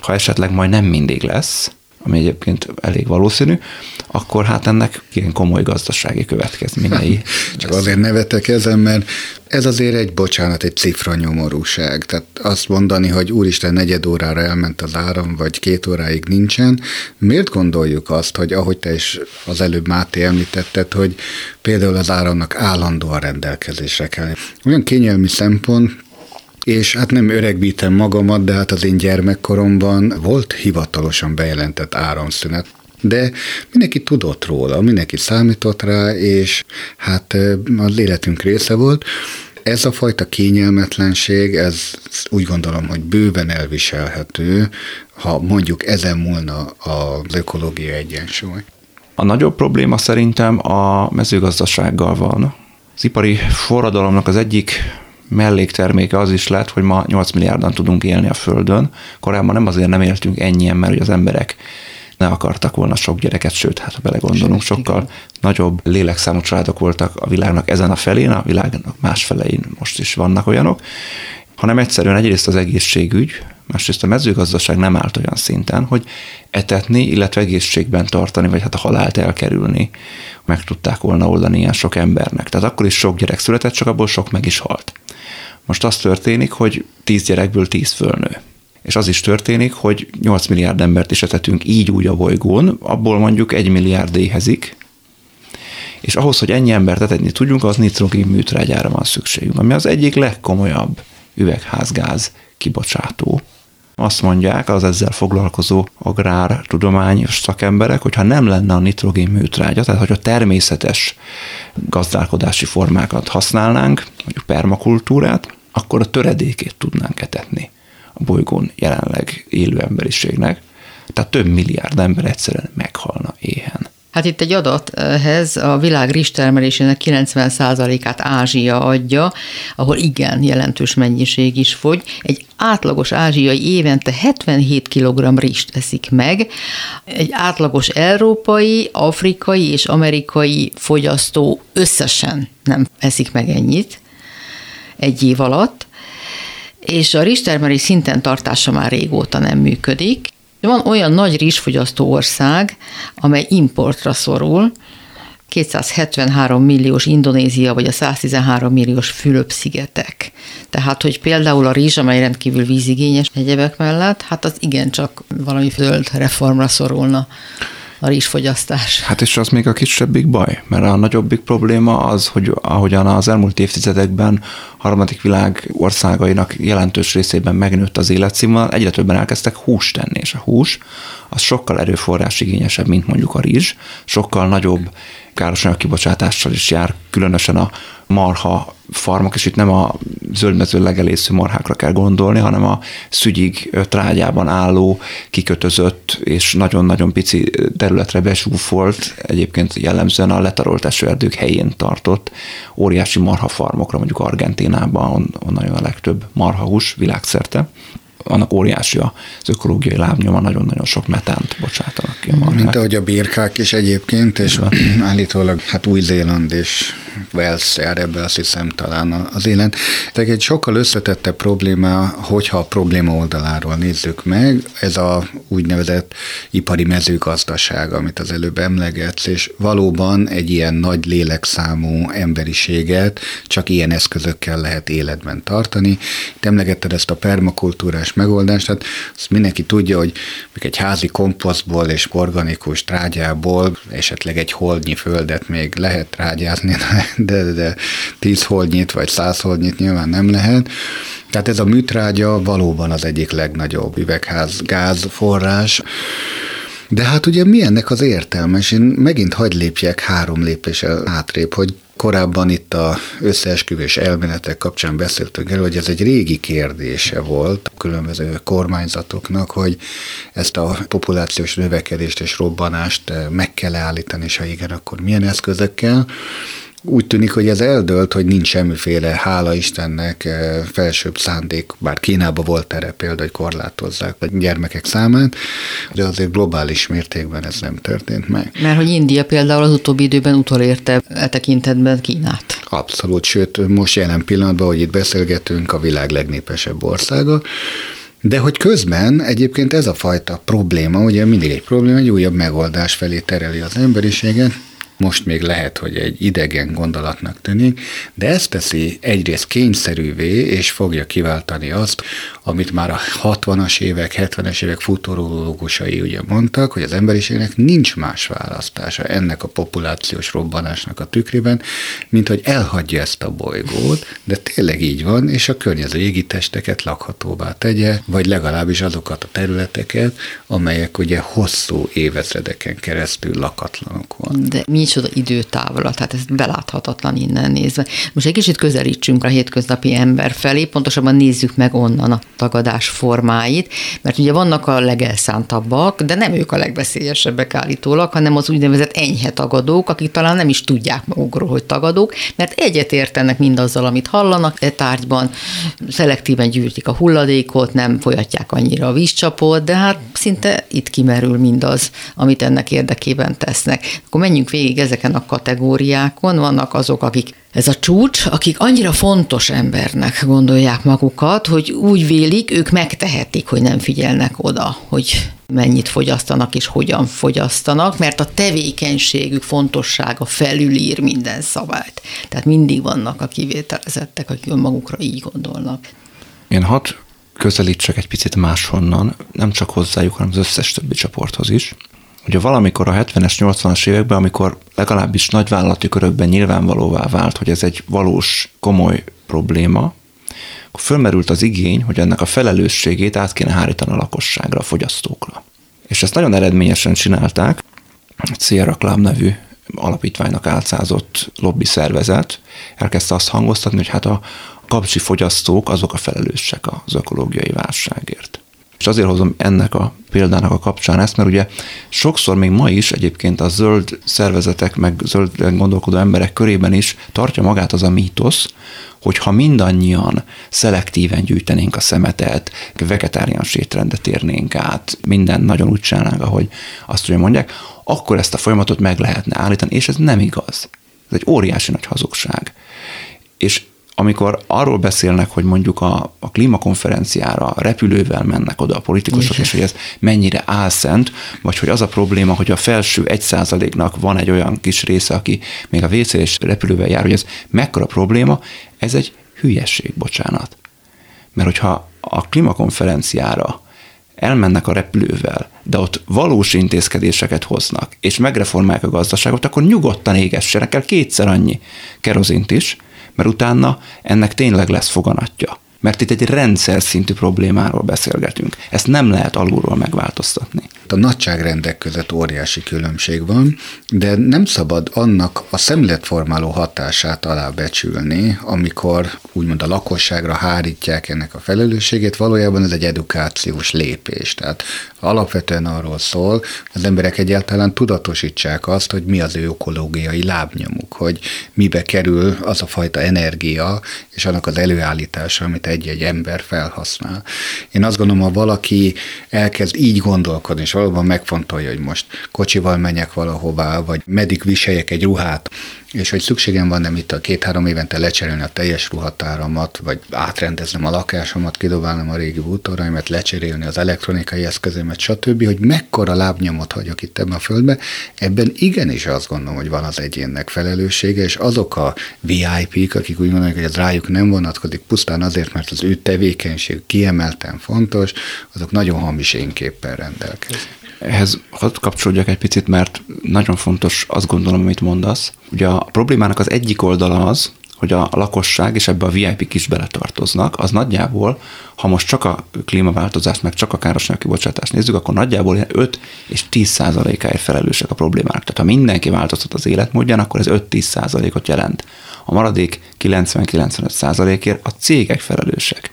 Ha esetleg majd nem mindig lesz, ami egyébként elég valószínű, akkor hát ennek ilyen komoly gazdasági következményei. Csak azért nevetek ezen, mert ez azért egy, bocsánat, egy cifra nyomorúság. Tehát azt mondani, hogy úristen, negyed órára elment az áram, vagy két óráig nincsen, miért gondoljuk azt, hogy ahogy te is az előbb Máté említetted, hogy például az áramnak állandóan rendelkezésre kell. Olyan kényelmi szempont, és hát nem öregbítem magamat, de hát az én gyermekkoromban volt hivatalosan bejelentett áramszünet. De mindenki tudott róla, mindenki számított rá, és hát az életünk része volt. Ez a fajta kényelmetlenség, ez úgy gondolom, hogy bőven elviselhető, ha mondjuk ezen múlna az ökológia egyensúly. A nagyobb probléma szerintem a mezőgazdasággal van. Az ipari forradalomnak az egyik mellékterméke az is lett, hogy ma 8 milliárdan tudunk élni a Földön. Korábban nem azért nem éltünk ennyien, mert hogy az emberek ne akartak volna sok gyereket, sőt, hát ha belegondolunk, sokkal igen. nagyobb lélekszámú családok voltak a világnak ezen a felén, a világnak más felein most is vannak olyanok, hanem egyszerűen egyrészt az egészségügy, másrészt a mezőgazdaság nem állt olyan szinten, hogy etetni, illetve egészségben tartani, vagy hát a halált elkerülni, meg tudták volna oldani ilyen sok embernek. Tehát akkor is sok gyerek született, csak abból sok meg is halt. Most az történik, hogy 10 gyerekből 10 fölnő. És az is történik, hogy 8 milliárd embert is etetünk így úgy a bolygón, abból mondjuk 1 milliárd éhezik, és ahhoz, hogy ennyi embert etetni tudjunk, az nitrogén műtrágyára van szükségünk, ami az egyik legkomolyabb üvegházgáz kibocsátó. Azt mondják az ezzel foglalkozó agrártudományos szakemberek, hogy ha nem lenne a nitrogén műtrágya, tehát hogy a természetes gazdálkodási formákat használnánk, mondjuk permakultúrát, akkor a töredékét tudnánk etetni a bolygón jelenleg élő emberiségnek. Tehát több milliárd ember egyszerűen meghalna éhen. Hát itt egy adat ehhez a világ rizstermelésének 90%-át Ázsia adja, ahol igen jelentős mennyiség is fogy. Egy átlagos ázsiai évente 77 kg rist eszik meg, egy átlagos európai, afrikai és amerikai fogyasztó összesen nem eszik meg ennyit egy év alatt, és a rizstermelés szinten tartása már régóta nem működik, Van olyan nagy rizsfogyasztó ország, amely importra szorul, 273 milliós Indonézia, vagy a 113 milliós Fülöp-szigetek. Tehát, hogy például a rizs, amely rendkívül vízigényes egyebek mellett, hát az igencsak valami zöld reformra szorulna a rizsfogyasztás. Hát és az még a kisebbik baj, mert a nagyobbik probléma az, hogy ahogyan az elmúlt évtizedekben harmadik világ országainak jelentős részében megnőtt az életszínvonal, egyre többen elkezdtek húst tenni, és a hús az sokkal erőforrás igényesebb, mint mondjuk a rizs, sokkal nagyobb káros kibocsátással is jár, különösen a marha farmok, és itt nem a zöldmező legelésző marhákra kell gondolni, hanem a szügyig trágyában álló, kikötözött és nagyon-nagyon pici területre besúfolt, egyébként jellemzően a letarolt esőerdők helyén tartott óriási marhafarmokra, mondjuk Argentinában, onnan jön a legtöbb marhahús világszerte annak óriási az ökológiai lábnyoma, nagyon-nagyon sok metánt bocsátanak ki a marhák. Mint ahogy a birkák is egyébként, és állítólag hát Új-Zéland és Wales jár ebbe, azt hiszem talán az élet. Tehát egy sokkal összetettebb probléma, hogyha a probléma oldaláról nézzük meg, ez a úgynevezett ipari mezőgazdaság, amit az előbb emlegetsz, és valóban egy ilyen nagy lélekszámú emberiséget csak ilyen eszközökkel lehet életben tartani. Itt emlegetted ezt a permakultúrás megoldást, tehát azt mindenki tudja, hogy egy házi komposztból és organikus trágyából esetleg egy holdnyi földet még lehet trágyázni, de, de 10 holdnyit vagy 100 holdnyit nyilván nem lehet. Tehát ez a műtrágya valóban az egyik legnagyobb üvegház gáz forrás. De hát ugye mi ennek az értelme? És én megint hagy lépjek három lépéssel hátrébb, hogy Korábban itt a összeesküvés elméletek kapcsán beszéltünk el, hogy ez egy régi kérdése volt a különböző kormányzatoknak, hogy ezt a populációs növekedést és robbanást meg kell állítani, és ha igen, akkor milyen eszközökkel úgy tűnik, hogy ez eldölt, hogy nincs semmiféle, hála Istennek, eh, felsőbb szándék, bár Kínában volt erre példa, hogy korlátozzák a gyermekek számát, de azért globális mértékben ez nem történt meg. Mert hogy India például az utóbbi időben utolérte e tekintetben Kínát. Abszolút, sőt, most jelen pillanatban, hogy itt beszélgetünk, a világ legnépesebb országa, de hogy közben egyébként ez a fajta probléma, ugye mindig egy probléma, egy újabb megoldás felé tereli az emberiséget, most még lehet, hogy egy idegen gondolatnak tűnik, de ez teszi egyrészt kényszerűvé, és fogja kiváltani azt, amit már a 60-as évek, 70-es évek futurológusai ugye mondtak, hogy az emberiségnek nincs más választása ennek a populációs robbanásnak a tükrében, mint hogy elhagyja ezt a bolygót, de tényleg így van, és a környező égitesteket lakhatóvá tegye, vagy legalábbis azokat a területeket, amelyek ugye hosszú évezredeken keresztül lakatlanok van. De mi micsoda időtávlat, tehát ez beláthatatlan innen nézve. Most egy kicsit közelítsünk a hétköznapi ember felé, pontosabban nézzük meg onnan a tagadás formáit, mert ugye vannak a legelszántabbak, de nem ők a legveszélyesebbek állítólag, hanem az úgynevezett enyhe tagadók, akik talán nem is tudják magukról, hogy tagadók, mert egyet értenek mindazzal, amit hallanak e tárgyban, szelektíven gyűjtik a hulladékot, nem folyatják annyira a vízcsapot, de hát szinte itt kimerül mindaz, amit ennek érdekében tesznek. Akkor menjünk végig még ezeken a kategóriákon vannak azok, akik ez a csúcs, akik annyira fontos embernek gondolják magukat, hogy úgy vélik, ők megtehetik, hogy nem figyelnek oda, hogy mennyit fogyasztanak és hogyan fogyasztanak, mert a tevékenységük fontossága felülír minden szabályt. Tehát mindig vannak a kivételezettek, akik önmagukra így gondolnak. Én hat közelítsek egy picit máshonnan, nem csak hozzájuk, hanem az összes többi csoporthoz is. Ugye valamikor a 70-es, 80-as években, amikor legalábbis nagyvállalati körökben nyilvánvalóvá vált, hogy ez egy valós, komoly probléma, akkor fölmerült az igény, hogy ennek a felelősségét át kéne hárítani a lakosságra, a fogyasztókra. És ezt nagyon eredményesen csinálták. A Sierra Club nevű alapítványnak álcázott lobby szervezet elkezdte azt hangoztatni, hogy hát a kapcsi fogyasztók azok a felelősek az ökológiai válságért. És azért hozom ennek a példának a kapcsán ezt, mert ugye sokszor még ma is egyébként a zöld szervezetek, meg zöld gondolkodó emberek körében is tartja magát az a mítosz, hogy ha mindannyian szelektíven gyűjtenénk a szemetet, vegetáriánus étrendet érnénk át, minden nagyon úgy csinálnánk, ahogy azt ugye mondják, akkor ezt a folyamatot meg lehetne állítani, és ez nem igaz. Ez egy óriási nagy hazugság. És amikor arról beszélnek, hogy mondjuk a, a klímakonferenciára repülővel mennek oda a politikusok, Igen. és hogy ez mennyire álszent, vagy hogy az a probléma, hogy a felső egy százaléknak van egy olyan kis része, aki még a WC és repülővel jár, hogy ez mekkora probléma, ez egy hülyesség, bocsánat. Mert hogyha a klímakonferenciára elmennek a repülővel, de ott valós intézkedéseket hoznak, és megreformálják a gazdaságot, akkor nyugodtan égessenek el kétszer annyi kerozint is, mert utána ennek tényleg lesz foganatja. Mert itt egy rendszer szintű problémáról beszélgetünk. Ezt nem lehet alulról megváltoztatni. A nagyságrendek között óriási különbség van, de nem szabad annak a szemléletformáló hatását alábecsülni, amikor úgymond a lakosságra hárítják ennek a felelősségét, valójában ez egy edukációs lépés. Tehát alapvetően arról szól, az emberek egyáltalán tudatosítsák azt, hogy mi az ő ökológiai lábnyomuk, hogy mibe kerül az a fajta energia és annak az előállítása, amit egy-egy ember felhasznál. Én azt gondolom, ha valaki elkezd így gondolkodni, és valóban megfontolja, hogy most kocsival menjek valahová, vagy meddig viseljek egy ruhát, és hogy szükségem van nem itt a két-három évente lecserélni a teljes ruhatáramat, vagy átrendeznem a lakásomat, kidobálnom a régi bútoraimat, lecserélni az elektronikai eszközömet, stb., hogy mekkora lábnyomot hagyok itt ebben a földbe, ebben igenis azt gondolom, hogy van az egyénnek felelőssége, és azok a VIP-k, akik úgy gondolják, hogy ez rájuk nem vonatkozik, pusztán azért, mert az ő tevékenység kiemelten fontos, azok nagyon hamis énképpen rendelkeznek. Ehhez hadd kapcsolódjak egy picit, mert nagyon fontos azt gondolom, amit mondasz. Ugye a problémának az egyik oldala az, hogy a lakosság, és ebbe a VIP-k is beletartoznak, az nagyjából, ha most csak a klímaváltozást, meg csak a károsanyag kibocsátást nézzük, akkor nagyjából 5 és 10 százalékáért felelősek a problémának. Tehát ha mindenki változtat az életmódján, akkor ez 5-10 százalékot jelent. A maradék 90-95 százalékért a cégek felelősek.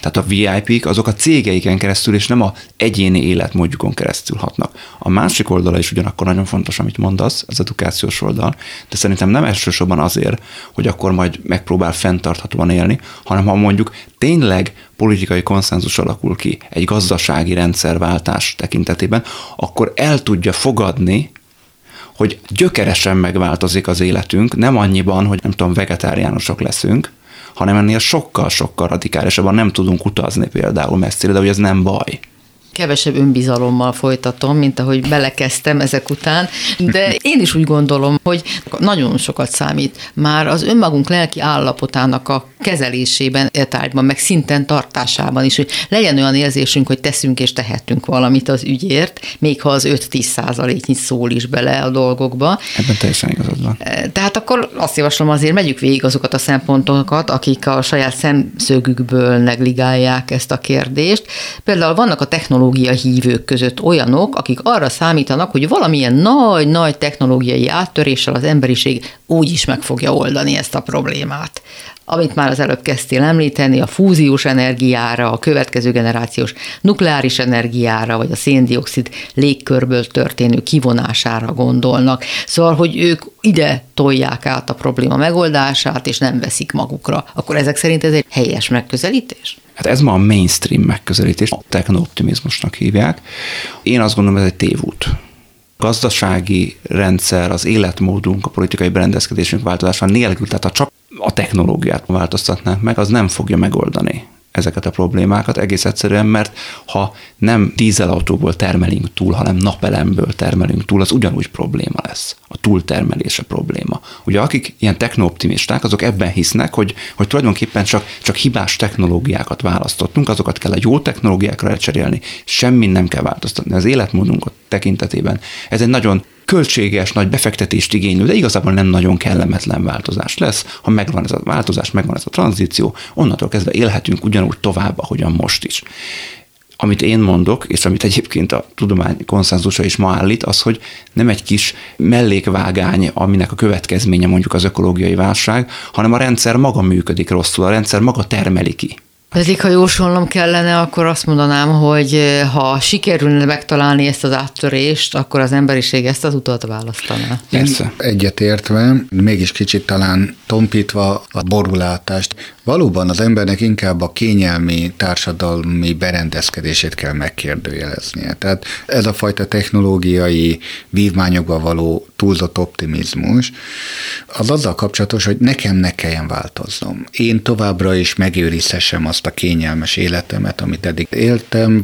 Tehát a VIP-k azok a cégeiken keresztül, és nem a egyéni életmódjukon keresztül hatnak. A másik oldala is ugyanakkor nagyon fontos, amit mondasz, az edukációs oldal, de szerintem nem elsősorban azért, hogy akkor majd megpróbál fenntarthatóan élni, hanem ha mondjuk tényleg politikai konszenzus alakul ki egy gazdasági rendszerváltás tekintetében, akkor el tudja fogadni, hogy gyökeresen megváltozik az életünk, nem annyiban, hogy nem tudom, vegetáriánusok leszünk, hanem ennél sokkal-sokkal radikálisabban nem tudunk utazni például messzire, de hogy ez nem baj kevesebb önbizalommal folytatom, mint ahogy belekezdtem ezek után, de én is úgy gondolom, hogy nagyon sokat számít már az önmagunk lelki állapotának a kezelésében, etárgyban, meg szinten tartásában is, hogy legyen olyan érzésünk, hogy teszünk és tehetünk valamit az ügyért, még ha az 5-10 százaléknyi szól is bele a dolgokba. Ebben teljesen igazad van. E, tehát akkor azt javaslom azért, megyük végig azokat a szempontokat, akik a saját szemszögükből negligálják ezt a kérdést. Például vannak a technológiai technológia hívők között olyanok, akik arra számítanak, hogy valamilyen nagy-nagy technológiai áttöréssel az emberiség úgy is meg fogja oldani ezt a problémát amit már az előbb kezdtél említeni, a fúziós energiára, a következő generációs nukleáris energiára, vagy a széndiokszid légkörből történő kivonására gondolnak. Szóval, hogy ők ide tolják át a probléma megoldását, és nem veszik magukra. Akkor ezek szerint ez egy helyes megközelítés? Hát ez ma a mainstream megközelítés, a technooptimizmusnak hívják. Én azt gondolom, ez egy tévút gazdasági rendszer, az életmódunk, a politikai berendezkedésünk változása nélkül, tehát ha csak a technológiát változtatnánk meg, az nem fogja megoldani ezeket a problémákat, egész egyszerűen, mert ha nem dízelautóból termelünk túl, hanem napelemből termelünk túl, az ugyanúgy probléma lesz. A túltermelése probléma. Ugye akik ilyen technooptimisták, azok ebben hisznek, hogy, hogy tulajdonképpen csak, csak hibás technológiákat választottunk, azokat kell a jó technológiákra lecserélni, semmi nem kell változtatni. Az életmódunk tekintetében ez egy nagyon költséges, nagy befektetést igénylő, de igazából nem nagyon kellemetlen változás lesz. Ha megvan ez a változás, megvan ez a tranzíció, onnantól kezdve élhetünk ugyanúgy tovább, ahogyan most is. Amit én mondok, és amit egyébként a tudomány konszenzusa is ma állít, az, hogy nem egy kis mellékvágány, aminek a következménye mondjuk az ökológiai válság, hanem a rendszer maga működik rosszul, a rendszer maga termeli ki pedig, ha jósolnom kellene, akkor azt mondanám, hogy eh, ha sikerülne megtalálni ezt az áttörést, akkor az emberiség ezt az utat választaná. Persze. Egyetértve, mégis kicsit talán tompítva a borulátást, Valóban az embernek inkább a kényelmi társadalmi berendezkedését kell megkérdőjeleznie. Tehát ez a fajta technológiai vívmányokba való túlzott optimizmus, az azzal kapcsolatos, hogy nekem ne kelljen változnom. Én továbbra is megőrizhessem azt a kényelmes életemet, amit eddig éltem.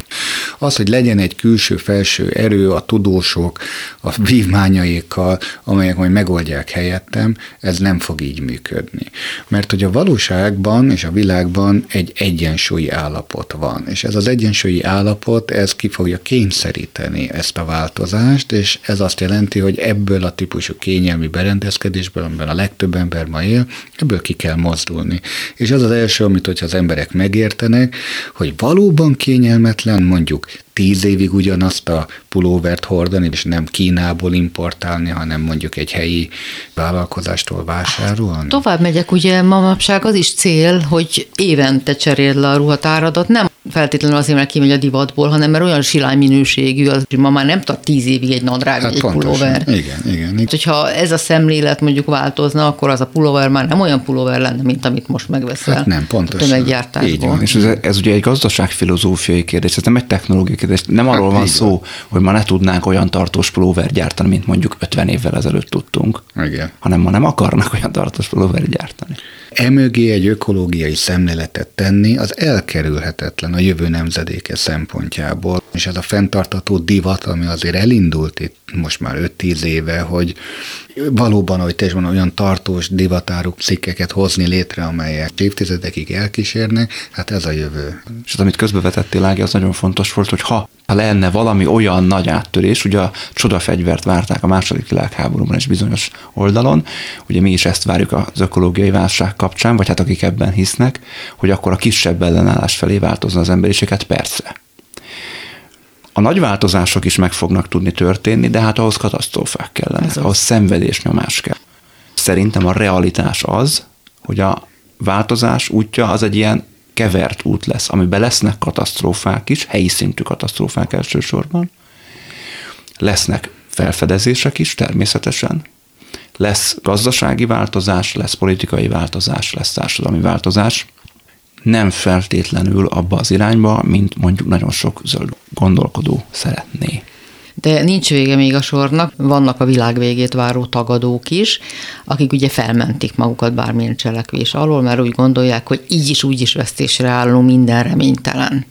Az, hogy legyen egy külső-felső erő, a tudósok, a vívmányaikkal, amelyek majd megoldják helyettem, ez nem fog így működni. Mert hogy a valóságban és a világban egy egyensúlyi állapot van, és ez az egyensúlyi állapot, ez ki fogja kényszeríteni ezt a változást, és ez azt jelenti, hogy ebből a típusú kényelmi berendezkedésből, amiben a legtöbb ember ma él, ebből ki kell mozdulni. És az az első, amit hogyha az emberek megértenek, hogy valóban kényelmetlen mondjuk tíz évig ugyanazt a pulóvert hordani, és nem Kínából importálni, hanem mondjuk egy helyi vállalkozástól vásárolni? Tovább megyek, ugye manapság az is cél, hogy évente cseréld le a ruhatáradat, nem feltétlenül azért, mert kimegy a divatból, hanem mert olyan silány minőségű, az, hogy ma már nem tart tíz évig egy nadrág, hát egy pulóver. Igen, igen. igen. Hogyha ez a szemlélet mondjuk változna, akkor az a pulóver már nem olyan pulóver lenne, mint amit most megveszel. Hát nem, pontosan. Tömeggyártásból. Így van. És ez, ez ugye egy gazdaságfilozófiai kérdés, ez nem egy technológiai kérdés. Nem arról hát van szó, van. hogy ma ne tudnánk olyan tartós pulóver gyártani, mint mondjuk 50 évvel ezelőtt tudtunk. Igen. Hanem ma nem akarnak olyan tartós pulóver gyártani. Emögé egy ökológiai szemléletet tenni, az elkerülhetetlen a jövő nemzedéke szempontjából. És ez a fenntartató divat, ami azért elindult itt most már 5-10 éve, hogy valóban, ahogy te is mondod, olyan tartós divatárú cikkeket hozni létre, amelyek évtizedekig elkísérnek, hát ez a jövő. És az, amit közbevetettél, Ági, az nagyon fontos volt, hogy ha lenne valami olyan nagy áttörés, ugye a csodafegyvert várták a második világháborúban egy bizonyos oldalon, ugye mi is ezt várjuk az ökológiai válság kapcsán, vagy hát akik ebben hisznek, hogy akkor a kisebb ellenállás felé változna az emberiséget, persze. A nagy változások is meg fognak tudni történni, de hát ahhoz katasztrófák kellene, Ez ahhoz szenvedésnyomás kell. Szerintem a realitás az, hogy a változás útja az egy ilyen kevert út lesz, amiben lesznek katasztrófák is, helyi szintű katasztrófák elsősorban, lesznek felfedezések is természetesen, lesz gazdasági változás, lesz politikai változás, lesz társadalmi változás, nem feltétlenül abba az irányba, mint mondjuk nagyon sok zöld gondolkodó szeretné. De nincs vége még a sornak, vannak a világ végét váró tagadók is, akik ugye felmentik magukat bármilyen cselekvés alól, mert úgy gondolják, hogy így is úgy is vesztésre álló minden reménytelen.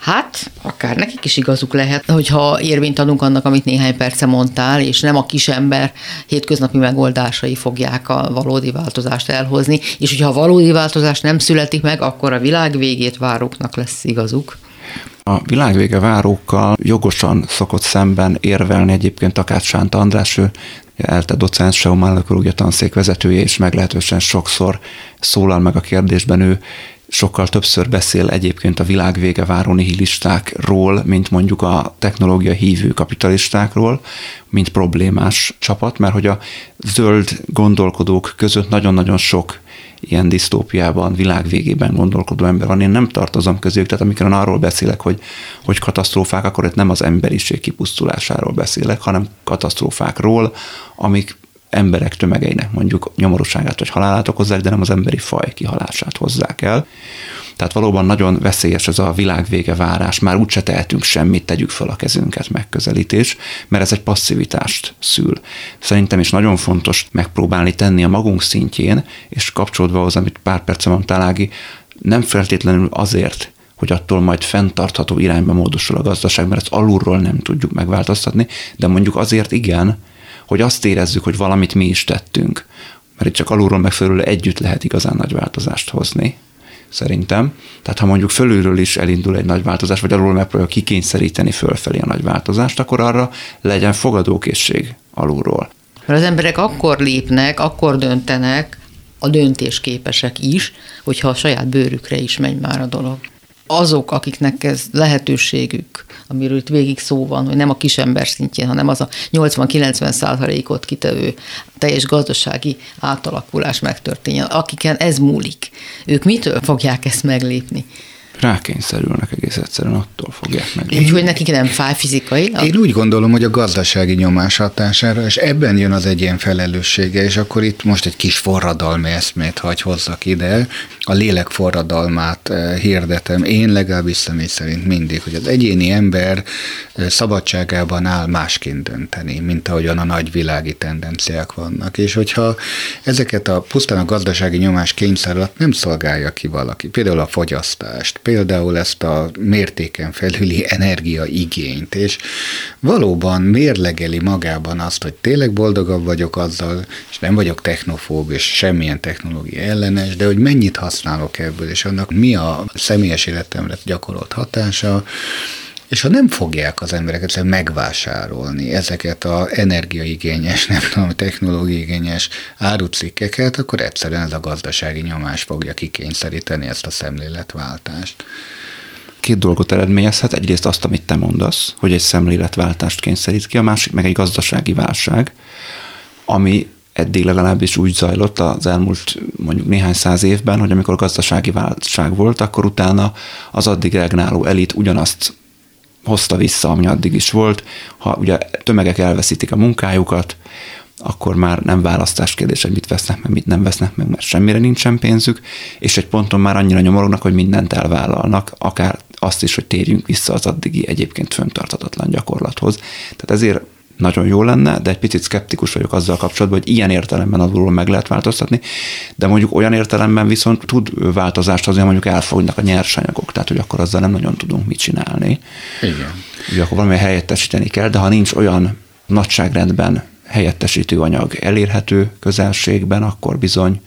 Hát, akár nekik is igazuk lehet, hogyha érvényt adunk annak, amit néhány perce mondtál, és nem a kisember hétköznapi megoldásai fogják a valódi változást elhozni, és hogyha a valódi változás nem születik meg, akkor a világ végét váróknak lesz igazuk. A világvége várókkal jogosan szokott szemben érvelni egyébként Takács Sánta András, ő ELTE docens, SEO ugye tanszék vezetője, és meglehetősen sokszor szólal meg a kérdésben, ő sokkal többször beszél egyébként a világ vége váró nihilistákról, mint mondjuk a technológia hívő kapitalistákról, mint problémás csapat, mert hogy a zöld gondolkodók között nagyon-nagyon sok ilyen disztópiában, világvégében gondolkodó ember van. Én nem tartozom közéjük, tehát amikor arról beszélek, hogy, hogy katasztrófák, akkor itt nem az emberiség kipusztulásáról beszélek, hanem katasztrófákról, amik emberek tömegeinek mondjuk nyomorúságát vagy halálát okozzák, de nem az emberi faj kihalását hozzák el. Tehát valóban nagyon veszélyes ez a világvége várás, már úgyse tehetünk semmit, tegyük fel a kezünket megközelítés, mert ez egy passzivitást szül. Szerintem is nagyon fontos megpróbálni tenni a magunk szintjén, és kapcsolódva az, amit pár percem mondtál, Ági, nem feltétlenül azért, hogy attól majd fenntartható irányba módosul a gazdaság, mert ezt alulról nem tudjuk megváltoztatni, de mondjuk azért igen, hogy azt érezzük, hogy valamit mi is tettünk. Mert itt csak alulról meg fölül együtt lehet igazán nagy változást hozni szerintem. Tehát ha mondjuk fölülről is elindul egy nagy változás, vagy alul megpróbálja kikényszeríteni fölfelé a nagy változást, akkor arra legyen fogadókészség alulról. Mert az emberek akkor lépnek, akkor döntenek, a döntésképesek is, hogyha a saját bőrükre is megy már a dolog azok, akiknek ez lehetőségük, amiről itt végig szó van, hogy nem a kisember szintjén, hanem az a 80-90 százalékot kitevő teljes gazdasági átalakulás megtörténjen, akiken ez múlik. Ők mitől fogják ezt meglépni? Rákényszerülnek egész egyszerűen, attól fogják meg. Úgyhogy nekik nem fáj fizikai? Én úgy gondolom, hogy a gazdasági nyomás hatására, és ebben jön az egyén felelőssége, és akkor itt most egy kis forradalmi eszmét hagy hozzak ide, a lélek forradalmát eh, hirdetem, én legalábbis személy szerint mindig, hogy az egyéni ember eh, szabadságában áll másként dönteni, mint ahogyan a nagyvilági tendenciák vannak, és hogyha ezeket a pusztán a gazdasági nyomás kényszer alatt nem szolgálja ki valaki, például a fogyasztást, például ezt a mértéken felüli energiaigényt, és valóban mérlegeli magában azt, hogy tényleg boldogabb vagyok azzal, és nem vagyok technofób, és semmilyen technológia ellenes, de hogy mennyit használok ebből, és annak mi a személyes életemre gyakorolt hatása, és ha nem fogják az emberek egyszerűen megvásárolni ezeket a energiaigényes, nem tudom, technológiaigényes árucikkeket, akkor egyszerűen ez a gazdasági nyomás fogja kikényszeríteni ezt a szemléletváltást két dolgot eredményezhet. Egyrészt azt, amit te mondasz, hogy egy szemléletváltást kényszerít ki, a másik meg egy gazdasági válság, ami eddig legalábbis úgy zajlott az elmúlt mondjuk néhány száz évben, hogy amikor gazdasági válság volt, akkor utána az addig regnáló elit ugyanazt hozta vissza, ami addig is volt. Ha ugye tömegek elveszítik a munkájukat, akkor már nem választás kérdés, hogy mit vesznek meg, mit nem vesznek meg, mert semmire nincsen pénzük, és egy ponton már annyira nyomorognak, hogy mindent elvállalnak, akár azt is, hogy térjünk vissza az addigi egyébként föntartatatlan gyakorlathoz. Tehát ezért nagyon jó lenne, de egy picit szkeptikus vagyok azzal kapcsolatban, hogy ilyen értelemben alulról meg lehet változtatni, de mondjuk olyan értelemben viszont tud változást hozni, mondjuk elfognak a nyersanyagok, tehát hogy akkor azzal nem nagyon tudunk mit csinálni. Igen. Ugye akkor valami helyettesíteni kell, de ha nincs olyan nagyságrendben helyettesítő anyag elérhető közelségben, akkor bizony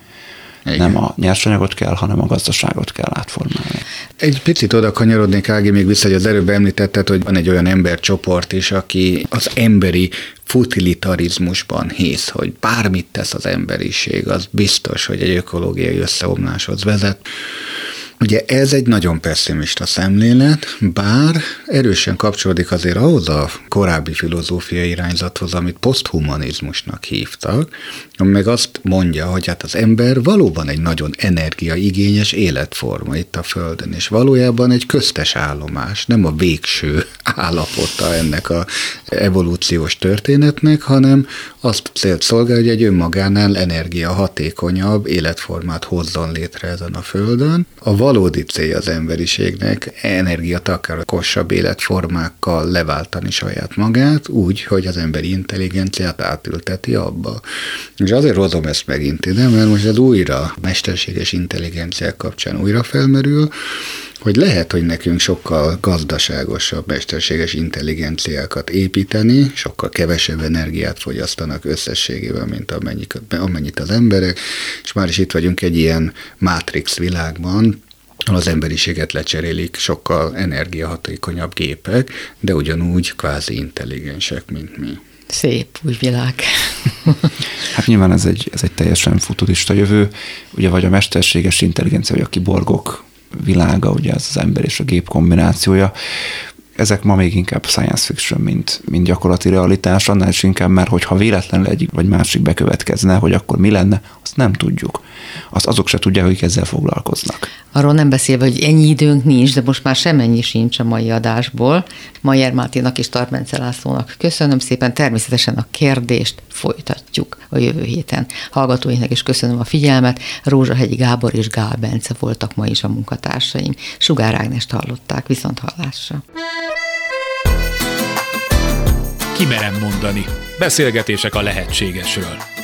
igen. Nem a nyersanyagot kell, hanem a gazdaságot kell átformálni. Egy picit oda kanyarodnék, Ági, még vissza, hogy az előbb említetted, hogy van egy olyan embercsoport is, aki az emberi futilitarizmusban hisz, hogy bármit tesz az emberiség, az biztos, hogy egy ökológiai összeomláshoz vezet. Ugye ez egy nagyon pessimista szemlélet, bár erősen kapcsolódik azért ahhoz a korábbi filozófiai irányzathoz, amit poszthumanizmusnak hívtak, ami meg azt mondja, hogy hát az ember valóban egy nagyon energiaigényes életforma itt a Földön, és valójában egy köztes állomás, nem a végső állapota ennek a evolúciós történetnek, hanem azt célt szolgál, hogy egy önmagánál energia hatékonyabb életformát hozzon létre ezen a Földön. A valódi célja az emberiségnek energiatakarosabb életformákkal leváltani saját magát, úgy, hogy az emberi intelligenciát átülteti abba. És azért hozom ezt megint ide, mert most ez újra mesterséges intelligenciák kapcsán újra felmerül, hogy lehet, hogy nekünk sokkal gazdaságosabb mesterséges intelligenciákat építeni, sokkal kevesebb energiát fogyasztanak összességében, mint amennyit, amennyit az emberek, és már is itt vagyunk egy ilyen Matrix világban, az emberiséget lecserélik sokkal energiahatékonyabb gépek, de ugyanúgy kvázi intelligensek, mint mi. Szép új világ. hát nyilván ez egy, ez egy teljesen futurista jövő, ugye vagy a mesterséges intelligencia, vagy a kiborgok világa, ugye ez az ember és a gép kombinációja, ezek ma még inkább science fiction, mint, mint gyakorlati realitás, annál is inkább, mert hogyha véletlenül egyik vagy másik bekövetkezne, hogy akkor mi lenne, azt nem tudjuk. Azt azok se tudják, hogy ezzel foglalkoznak. Arról nem beszélve, hogy ennyi időnk nincs, de most már semennyi sincs a mai adásból. Majer Máténak és Tarbence Lászlónak köszönöm szépen, természetesen a kérdést folytatjuk a jövő héten. Hallgatóinknak is köszönöm a figyelmet. Rózsahegyi Gábor és Gál Bence voltak ma is a munkatársaim. Sugár Ágnest hallották, viszont hallásra. Kimerem mondani. Beszélgetések a lehetségesről.